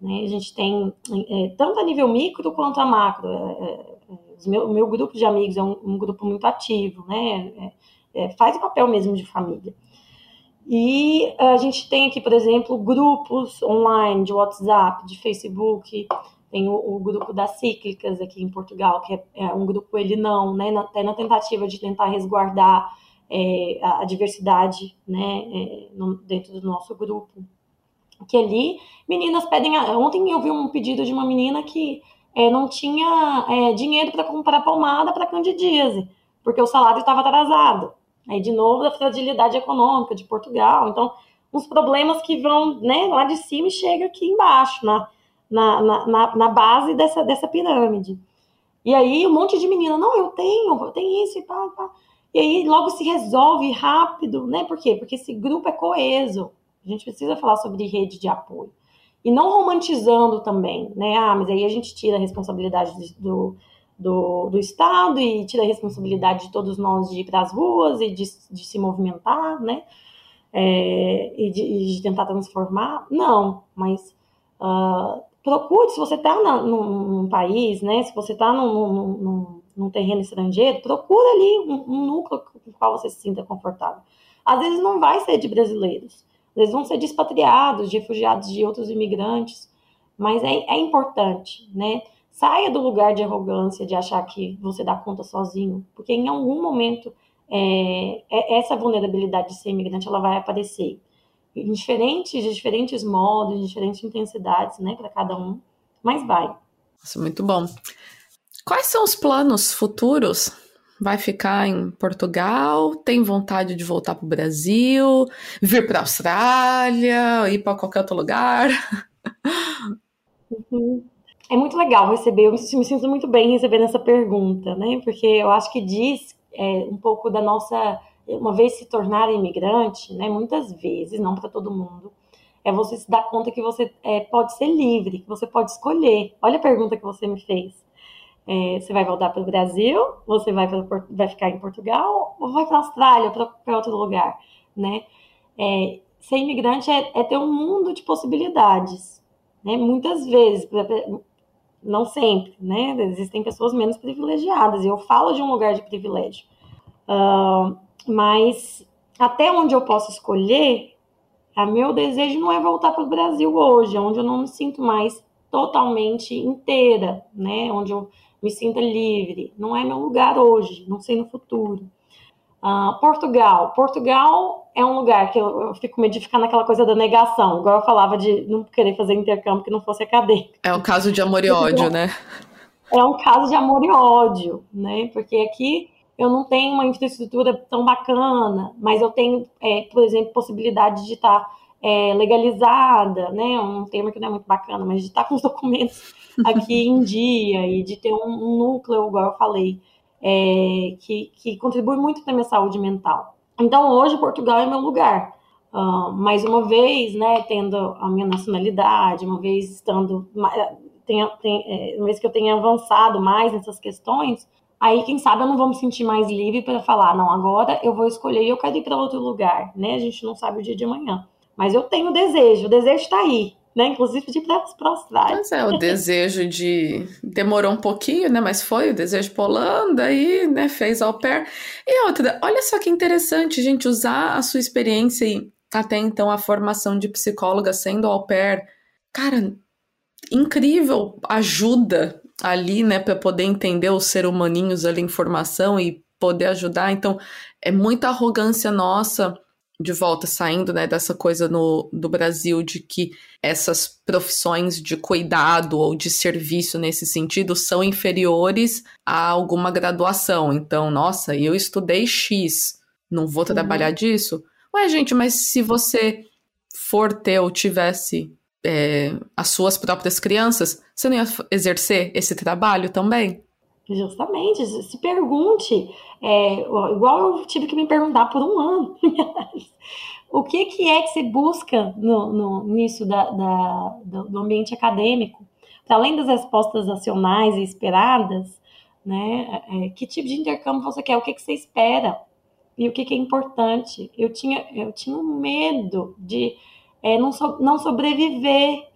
Né? A gente tem, é, tanto a nível micro quanto a macro. É, é, é meu, o meu grupo de amigos é um, um grupo muito ativo, né? É, faz o papel mesmo de família. E a gente tem aqui, por exemplo, grupos online de WhatsApp, de Facebook, tem o, o, grupo das cíclicas aqui em Portugal, que é, é um grupo ele não, né, na, até na tentativa de tentar resguardar é, a, a, diversidade, né, é, no, dentro do nosso grupo. Que ali, meninas pedem, a, ontem eu vi um pedido de uma menina que é, não tinha é, dinheiro para comprar pomada para candidíase, porque o salário estava atrasado. Aí, de novo, da fragilidade econômica de Portugal. Então, uns problemas que vão né, lá de cima e chega aqui embaixo, na, na, na, na base dessa, dessa pirâmide. E aí um monte de menina, não, eu tenho, eu tenho isso e pá, pá. E aí logo se resolve rápido, né? Por quê? Porque esse grupo é coeso. A gente precisa falar sobre rede de apoio. E não romantizando também, né? Ah, mas aí a gente tira a responsabilidade do, do, do Estado e tira a responsabilidade de todos nós de ir para as ruas e de, de se movimentar, né? É, e, de, de, tentar transformar. Não, mas uh, procure, se você está num, num, país, né, se você está num, num, num, terreno estrangeiro, procure ali um, um, núcleo com o qual você se sinta confortável. Às vezes não vai ser de brasileiros, às vezes vão ser de expatriados, de refugiados, de outros imigrantes, mas é, é importante, né? Saia do lugar de arrogância, de achar que você dá conta sozinho, porque em algum momento é, é essa vulnerabilidade de ser imigrante ela vai aparecer em diferentes, de diferentes modos, de diferentes intensidades, né, para cada um, mas vai. Isso é muito bom. Quais são os planos futuros? Vai ficar em Portugal? Tem vontade de voltar para o Brasil? Vir para a Austrália? Ir para qualquer outro lugar? Uhum. É muito legal receber, eu me sinto muito bem recebendo essa pergunta, né? Porque eu acho que diz é, um pouco da nossa uma vez se tornar imigrante, né, muitas vezes, não para todo mundo, é você se dar conta que você é, pode ser livre, que você pode escolher. Olha a pergunta que você me fez. É, você vai voltar para o Brasil? Você vai, pra, vai ficar em Portugal? Ou vai para a Austrália, para outro lugar? Né? É, ser imigrante é, é, ter um mundo de possibilidades. Né? Muitas vezes, não sempre, né? existem pessoas menos privilegiadas, e eu falo de um lugar de privilégio. Uh, mas até onde eu posso escolher, a meu desejo não é voltar para o Brasil hoje, onde eu não me sinto mais totalmente inteira, né? Onde eu me sinta livre. Não é meu lugar hoje, não sei no futuro. Uh, Portugal. Portugal é um lugar que eu, eu fico meio de ficar naquela coisa da negação. Igual eu falava de não querer fazer intercâmbio que não fosse acadêmico. É um caso de amor e ódio, né? É um caso de amor e ódio, né? Porque aqui eu não tenho uma infraestrutura tão bacana, mas eu tenho, é, por exemplo, possibilidade de estar é, legalizada, né? Um termo que não é muito bacana, mas de estar com os documentos aqui em dia e de ter um, um núcleo, igual eu falei, é, que, que contribui muito para a minha saúde mental. Então, hoje, Portugal é meu lugar. Uh, mais uma vez, né, tendo a minha nacionalidade, uma vez estando, tenha, é, uma vez que eu tenha avançado mais nessas questões, Aí, quem sabe, eu não vou me sentir mais livre para falar, não, agora eu vou escolher e eu quero ir para outro lugar, né? A gente não sabe o dia de amanhã. Mas eu tenho desejo, o desejo está aí, né? Inclusive de Austrália. Mas é, o desejo de. Demorou um pouquinho, né? Mas foi o desejo para Holanda e, né, fez au pair. E outra, olha só que interessante, gente, usar a sua experiência e até então a formação de psicóloga sendo au pair. Cara, incrível ajuda ali, né, para poder entender os ser humaninhos ali, informação e poder ajudar. Então, é muita arrogância nossa de volta saindo, né, dessa coisa no, do Brasil de que essas profissões de cuidado ou de serviço nesse sentido são inferiores a alguma graduação. Então, nossa, eu estudei X, não vou trabalhar uhum. disso. Ué, gente, mas se você for ter ou tivesse é, as suas próprias crianças, você não ia exercer esse trabalho também? Justamente, se pergunte, é, igual eu tive que me perguntar por um ano, o que, que é que você busca no, no nisso da, da, do ambiente acadêmico? Para além das respostas acionais e esperadas, né, é, que tipo de intercâmbio você quer, o que, que você espera e o que, que é importante. Eu tinha, eu tinha um medo de é, não, so, não sobreviver,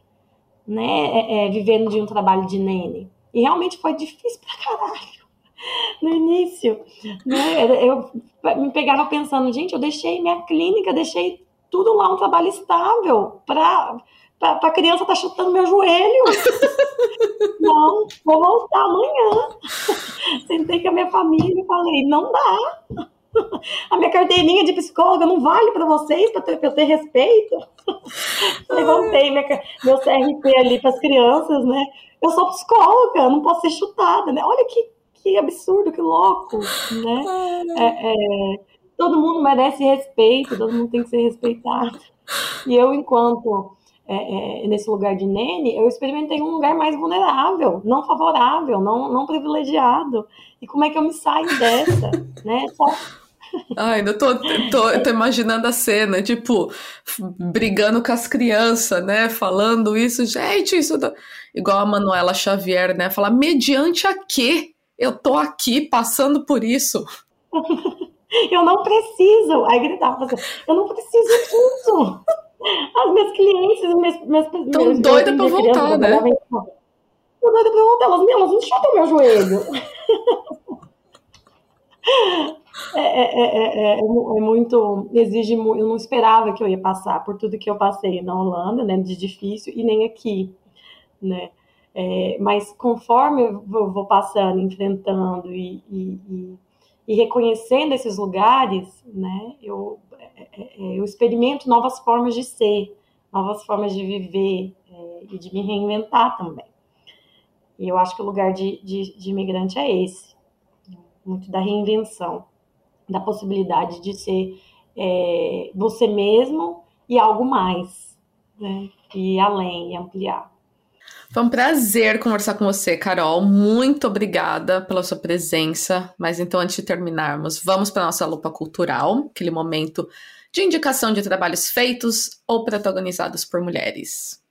né, é, é, vivendo de um trabalho de nene. E realmente foi difícil pra caralho no início. Né? Eu me pegava pensando, gente, eu deixei minha clínica, deixei tudo lá, um trabalho estável, para a criança tá chutando meu joelho. não, vou voltar amanhã. Sentei com a minha família e falei, não dá. A minha carteirinha de psicóloga não vale para vocês, para eu ter respeito. Levantei minha, meu CRP ali para as crianças, né? Eu sou psicóloga, não posso ser chutada, né? Olha que, que absurdo, que louco, né? É, é, todo mundo merece respeito, todo mundo tem que ser respeitado. E eu, enquanto é, é, nesse lugar de nene, eu experimentei um lugar mais vulnerável, não favorável, não, não privilegiado. E como é que eu me saio dessa, né? Só Ai, eu tô, tô, tô, imaginando a cena, tipo, brigando com as crianças, né? Falando isso, gente, isso. Tá... Igual a Manuela Xavier, né? Falar, mediante a quê? Eu tô aqui passando por isso. eu não preciso. Aí gritava, eu não preciso disso. As minhas clientes, minhas, minas, Tão doida pra voltar, né? Tô doida pra voltar. Elas, elas não chutam meu joelho. É é é, é, é, é, muito, exige eu não esperava que eu ia passar por tudo que eu passei na Holanda, né, de difícil, e nem aqui, né, é, mas conforme eu vou, vou passando, enfrentando e, e, e, e, reconhecendo esses lugares, né, eu, eu experimento novas formas de ser, novas formas de viver e de me reinventar também. E eu acho que o lugar de, de, de imigrante é esse, muito da reinvenção da possibilidade de ser é, você mesmo e algo mais, né? E além, e ampliar. Foi um prazer conversar com você, Carol. Muito obrigada pela sua presença. Mas então, antes de terminarmos, vamos para nossa lupa cultural, aquele momento de indicação de trabalhos feitos ou protagonizados por mulheres.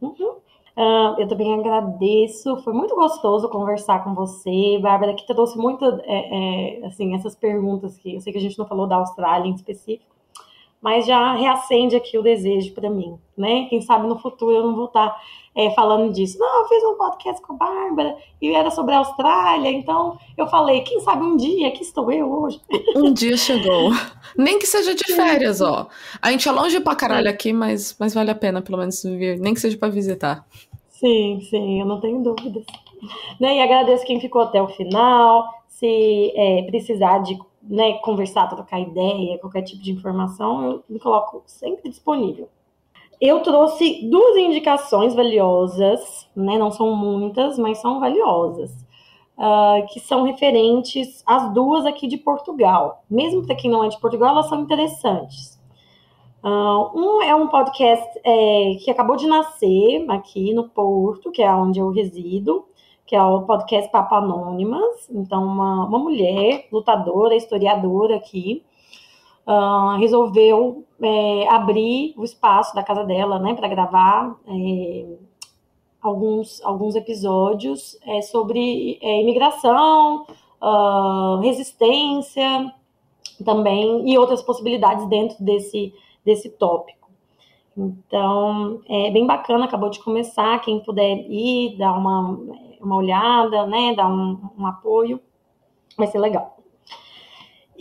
Uhum. Uh, eu também agradeço, foi muito gostoso conversar com você, Bárbara, que trouxe muito, é, é, assim, essas perguntas que eu sei que a gente não falou da Austrália em específico, mas já reacende aqui o desejo para mim, né? Quem sabe no futuro eu não vou estar é, falando disso. Não, eu fiz um podcast com a Bárbara e era sobre a Austrália, então eu falei, quem sabe um dia, aqui estou eu hoje. Um dia chegou. Nem que seja de férias, ó. A gente é longe pra caralho aqui, mas, mas vale a pena pelo menos vir, nem que seja para visitar. Sim, sim, eu não tenho dúvidas. Né, e agradeço quem ficou até o final. Se é, precisar de né, conversar, trocar ideia, qualquer tipo de informação, eu me coloco sempre disponível. Eu trouxe duas indicações valiosas, né, não são muitas, mas são valiosas, uh, que são referentes às duas aqui de Portugal. Mesmo para quem não é de Portugal, elas são interessantes. Uh, um é um podcast é, que acabou de nascer aqui no Porto, que é onde eu resido, que é o podcast Papo Anônimas. Então, uma, uma mulher, lutadora, historiadora aqui, uh, resolveu é, abrir o espaço da casa dela, né, para gravar é, alguns, alguns episódios é, sobre é, imigração, uh, resistência também e outras possibilidades dentro desse desse tópico. Então, é bem bacana, acabou de começar, quem puder ir, dar uma, uma olhada, né, dar um, um apoio, vai ser legal.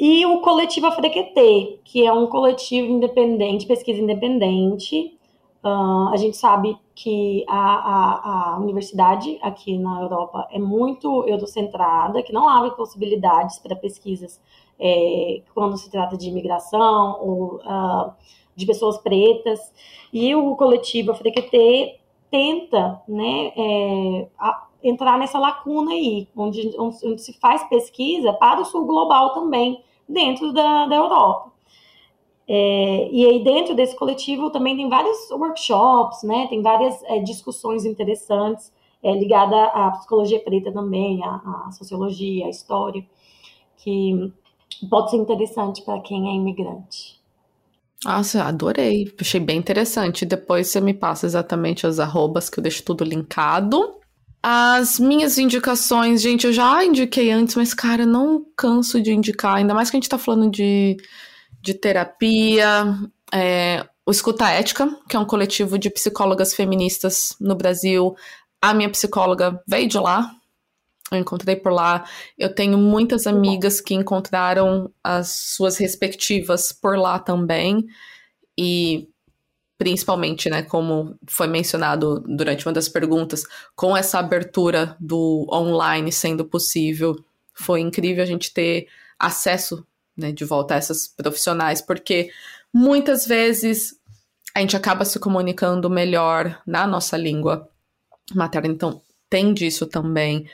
E o coletivo Afrequetê, que é um coletivo independente, pesquisa independente. Uh, a gente sabe que a, a, a, universidade aqui na Europa é muito eurocentrada, que não abre possibilidades para pesquisas é, quando se trata de imigração ou uh, de pessoas pretas. E o coletivo Afrequetê tenta né, é, a, entrar nessa lacuna aí, onde, onde, se faz pesquisa para o sul global também, dentro da, da Europa. É, e aí, dentro desse coletivo, também tem vários workshops, né? Tem várias é, discussões interessantes é, ligadas à psicologia preta também, à, à, sociologia, à história, que pode ser interessante para quem é imigrante. Nossa, adorei. Achei bem interessante. Depois você me passa exatamente as arrobas, que eu deixo tudo linkado. As minhas indicações, gente, eu já indiquei antes, mas, cara, não canso de indicar, ainda mais que a gente tá falando de de terapia, é, o Escuta Ética, que é um coletivo de psicólogas feministas no Brasil. A minha psicóloga veio de lá, eu encontrei por lá. Eu tenho muitas amigas que encontraram as suas respectivas por lá também. E principalmente, né, como foi mencionado durante uma das perguntas, com essa abertura do online sendo possível, foi incrível a gente ter acesso né, de volta a essas profissionais, porque muitas vezes a gente acaba se comunicando melhor na nossa língua materna, então tem disso também.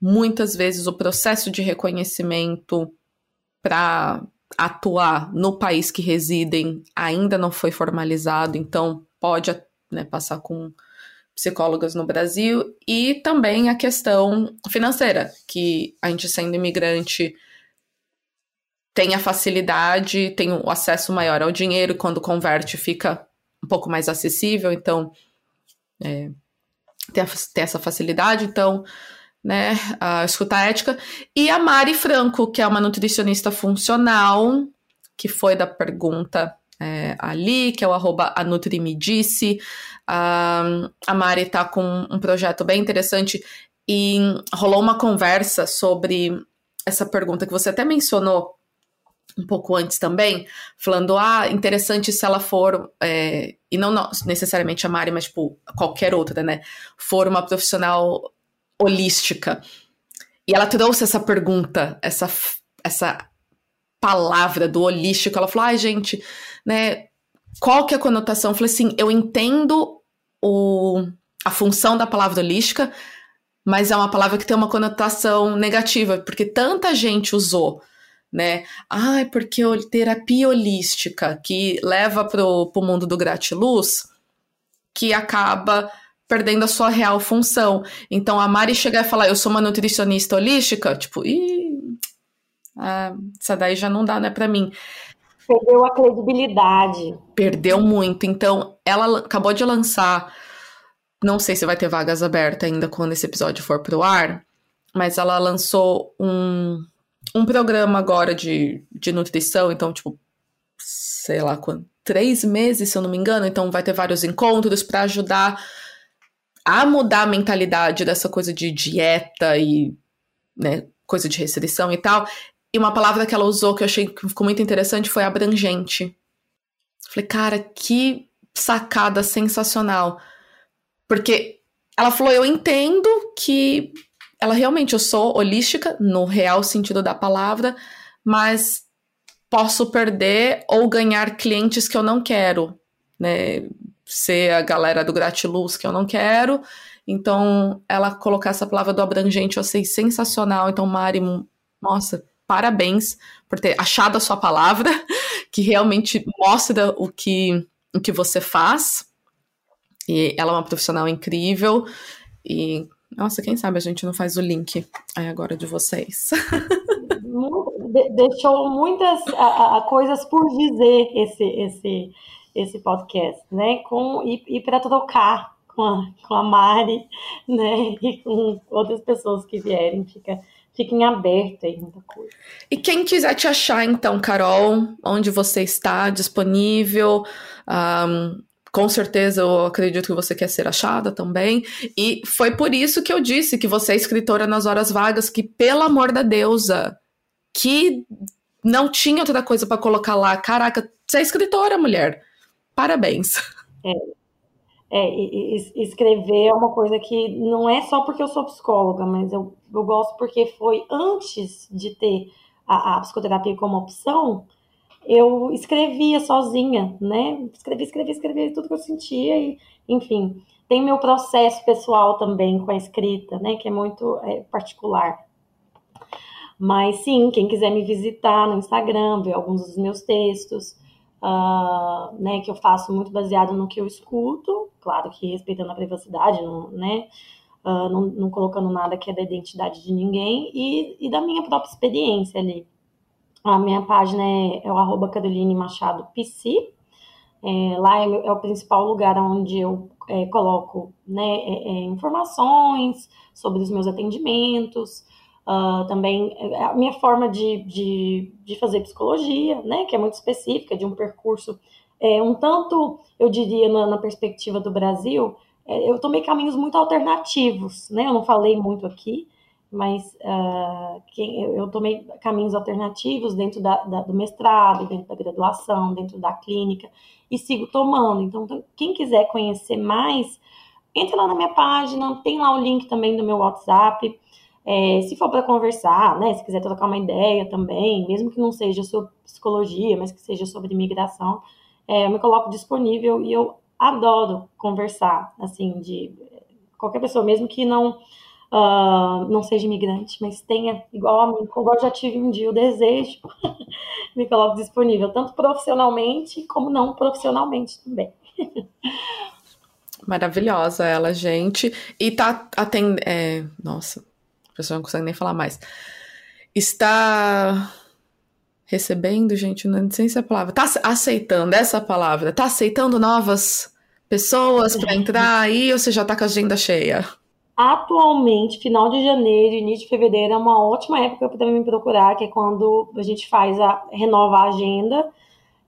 Muitas vezes o processo de reconhecimento para atuar no país que residem ainda não foi formalizado, então pode né, passar com psicólogas no Brasil. E também a questão financeira, que a gente sendo imigrante tem a facilidade, tem o acesso maior ao dinheiro, quando converte fica um pouco mais acessível, então é, tem, a, tem, essa facilidade, então, né, a escuta ética. E a Mari Franco, que é uma nutricionista funcional, que foi da pergunta é, ali, que é o arroba a disse. a Mari tá com um projeto bem interessante e rolou uma conversa sobre essa pergunta que você até mencionou um pouco antes também, falando, ah, interessante se ela for, é, e não, não, necessariamente a Mari, mas tipo, qualquer outra, né, for uma profissional holística. E ela trouxe essa pergunta, essa, essa palavra do holístico, ela falou, ai, ah, gente, né, qual que é a conotação? Eu falei assim, eu entendo o, a função da palavra holística, mas é uma palavra que tem uma conotação negativa, porque tanta gente usou né? Ah, porque terapia holística que leva pro, pro mundo do gratiluz, que acaba perdendo a sua real função. Então a Mari chegar e falar, eu sou uma nutricionista holística, tipo, ih, ah, essa daí já não dá, né, para mim. Perdeu a credibilidade. Perdeu muito. Então, ela acabou de lançar, não sei se vai ter vagas abertas ainda quando esse episódio for pro ar, mas ela lançou um, um programa agora de, de nutrição, então, tipo, sei lá quanto, três meses, se eu não me engano, então vai ter vários encontros para ajudar a mudar a mentalidade dessa coisa de dieta e, né, coisa de restrição e tal. E uma palavra que ela usou que eu achei que ficou muito interessante foi abrangente. Falei, cara, que sacada sensacional. Porque ela falou, eu entendo que ela realmente, eu sou holística no real sentido da palavra, mas posso perder ou ganhar clientes que eu não quero, né? Ser a galera do gratiluz que eu não quero. Então, ela colocar essa palavra do abrangente eu achei sensacional. Então, Mari, nossa, parabéns por ter achado a sua palavra, que realmente mostra o que, o que você faz. E ela é uma profissional incrível. E nossa, quem sabe a gente não faz o link aí agora de vocês. Deixou muitas a, a, coisas por dizer esse, esse, esse podcast, né? Com, e, e para trocar com a, com a Mari, né? E com outras pessoas que vierem, fica fiquem abertos aí, muita coisa. E quem quiser te achar, então, Carol, onde você está disponível, um, com certeza eu acredito que você quer ser achada também. E foi por isso que eu disse que você é escritora nas horas vagas, que pelo amor da deusa, que não tinha outra coisa para colocar lá. Caraca, você é escritora, mulher. Parabéns. É, é, escrever é uma coisa que não é só porque eu sou psicóloga, mas eu, eu gosto porque foi antes de ter a, a psicoterapia como opção eu escrevia sozinha, né? Escrevi, escrevi, escrevi tudo que eu sentia e, enfim, tem meu processo pessoal também com a escrita, né? Que é muito é, particular. Mas sim, quem quiser me visitar no Instagram, ver alguns dos meus textos, uh, né, que eu faço muito baseado no que eu escuto, claro que respeitando a privacidade, não, né, uh, não, não, colocando nada que é da identidade de ninguém, e, e da minha própria experiência ali. A minha página é, é o arroba Caroline Machado PC, é, lá é, é, o principal lugar onde eu é, coloco né, é, é, informações sobre os meus atendimentos, uh, também a minha forma de, de, de, fazer psicologia, né, que é muito específica, de um percurso é, um tanto, eu diria, na, na perspectiva do Brasil, eu tomei caminhos muito alternativos, né, eu não falei muito aqui, mas uh, quem, eu, eu, tomei caminhos alternativos dentro da, da, do mestrado, dentro da graduação, dentro da clínica, e sigo tomando. Então, quem quiser conhecer mais, entre lá na minha página, tem lá o link também do meu WhatsApp. É, se for para conversar, né, se quiser trocar uma ideia também, mesmo que não seja sobre psicologia, mas que seja sobre imigração, é, eu me coloco disponível e eu adoro conversar, assim, de qualquer pessoa, mesmo que não uh, não seja imigrante, mas tenha, igual a mim, como eu já tive um dia o desejo, me coloco disponível, tanto profissionalmente como não profissionalmente também. Maravilhosa ela, gente. E tá atendendo. É, nossa, pessoa não consegue nem falar mais. Está recebendo, gente, não sei se é a palavra. Tá aceitando essa palavra. Tá aceitando novas pessoas para entrar aí ou você já tá com a agenda cheia? Atualmente, final de janeiro, início de fevereiro é uma ótima época para me procurar, que é quando a gente faz a renova a agenda.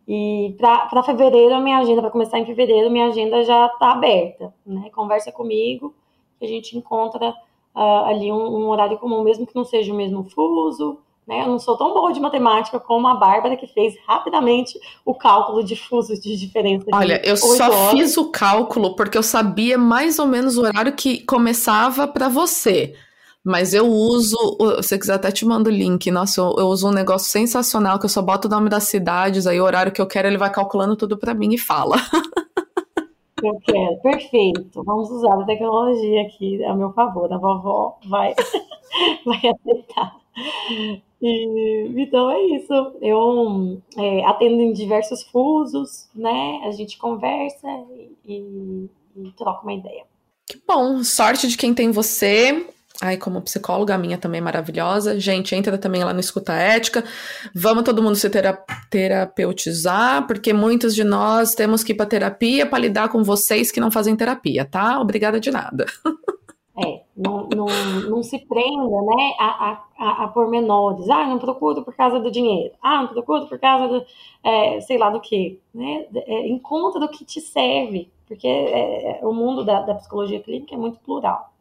E para fevereiro, a minha agenda, para começar em fevereiro, minha agenda já está aberta. Né? Conversa comigo, a gente encontra uh, ali um, um horário comum, mesmo que não seja o mesmo fuso, né? Eu não sou tão boa de matemática como a Bárbara, que fez rapidamente o cálculo de fusos de diferença. Olha, eu só horas. fiz o cálculo porque eu sabia mais ou menos o horário que começava para você. Mas eu uso, se você quiser até te mando o link. Nossa, eu, eu, uso um negócio sensacional que eu só boto o nome das cidades, aí o horário que eu quero, ele vai calculando tudo para mim e fala. Eu quero, perfeito. Vamos usar a tecnologia aqui a meu favor. A vovó vai, vai aceitar. E, então é isso. Eu é, atendo em diversos fusos, né? A gente conversa e, e, troca uma ideia. Que bom, sorte de quem tem você. Ai, como psicóloga, a minha também é maravilhosa. Gente, entra também lá no Escuta Ética. Vamos todo mundo se terapeutizar, porque muitos de nós temos que ir para terapia para lidar com vocês que não fazem terapia, tá? Obrigada de nada. É, não, não, não se prenda né, a, a, a pormenores. Ah, não procuro por causa do dinheiro. Ah, não procuro por causa do, é, sei lá do que. Né? É, encontra do que te serve, porque é, o mundo da, da, psicologia clínica é muito plural.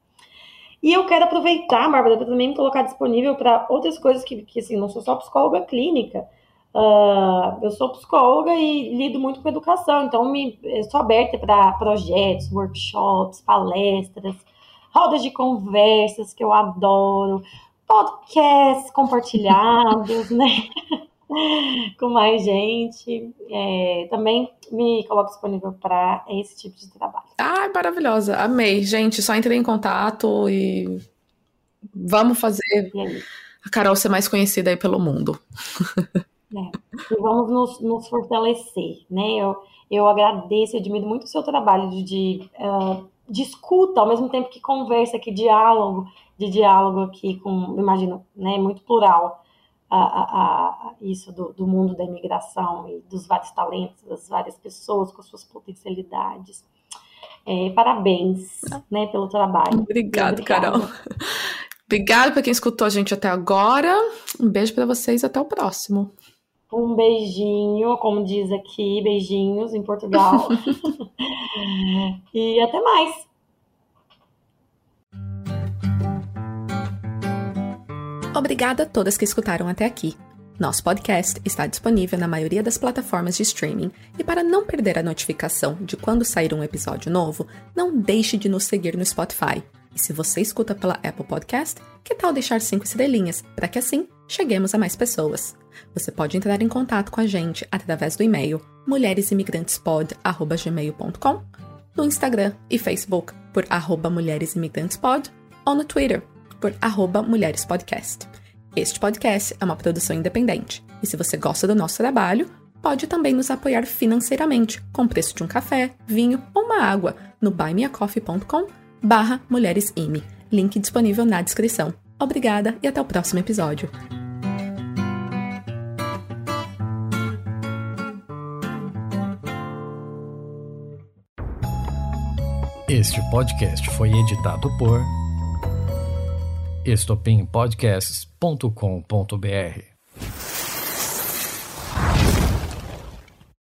E eu quero aproveitar, Bárbara, para também colocar disponível para outras coisas que, que, assim, não sou só psicóloga clínica. Uh, eu sou psicóloga e lido muito com educação, então me, sou aberta para projetos, workshops, palestras, rodas de conversas que eu adoro, podcasts compartilhados, né? com mais gente. É, também me coloco disponível para esse tipo de trabalho. Ah, maravilhosa. Amei. Gente, só entrei em contato e vamos fazer a Carol ser mais conhecida aí pelo mundo. É. E vamos nos, nos, fortalecer, né? Eu, eu agradeço e admiro muito o seu trabalho de, de uh, de escuta, ao mesmo tempo que conversa, que diálogo, de diálogo aqui com, imagino, né, muito plural, a, a, isso do, do, mundo da imigração e dos vários talentos, das várias pessoas com suas potencialidades. É, parabéns, né, pelo trabalho. Obrigado, Carol. Obrigada para quem escutou a gente até agora. Um beijo para vocês, até o próximo. Um beijinho, como diz aqui, beijinhos em Portugal. e até mais. Obrigada a todas que escutaram até aqui. Nosso podcast está disponível na maioria das plataformas de streaming e para não perder a notificação de quando sair um episódio novo, não deixe de nos seguir no Spotify. E se você escuta pela Apple Podcast, que tal deixar cinco estrelinhas para que assim cheguemos a mais pessoas? Você pode entrar em contato com a gente através do e-mail mulheresimigrantespod@gmail.com, no Instagram e Facebook por mulheresimigrantespod ou no Twitter por mulherespodcast. Este podcast é uma produção independente e se você gosta do nosso trabalho, pode também nos apoiar financeiramente, com o preço de um café, vinho ou uma água, no buymeacoffee.com barra mulheresime. Link disponível na descrição. Obrigada e até o próximo episódio. Este podcast foi editado por estopimpodcasts.com.br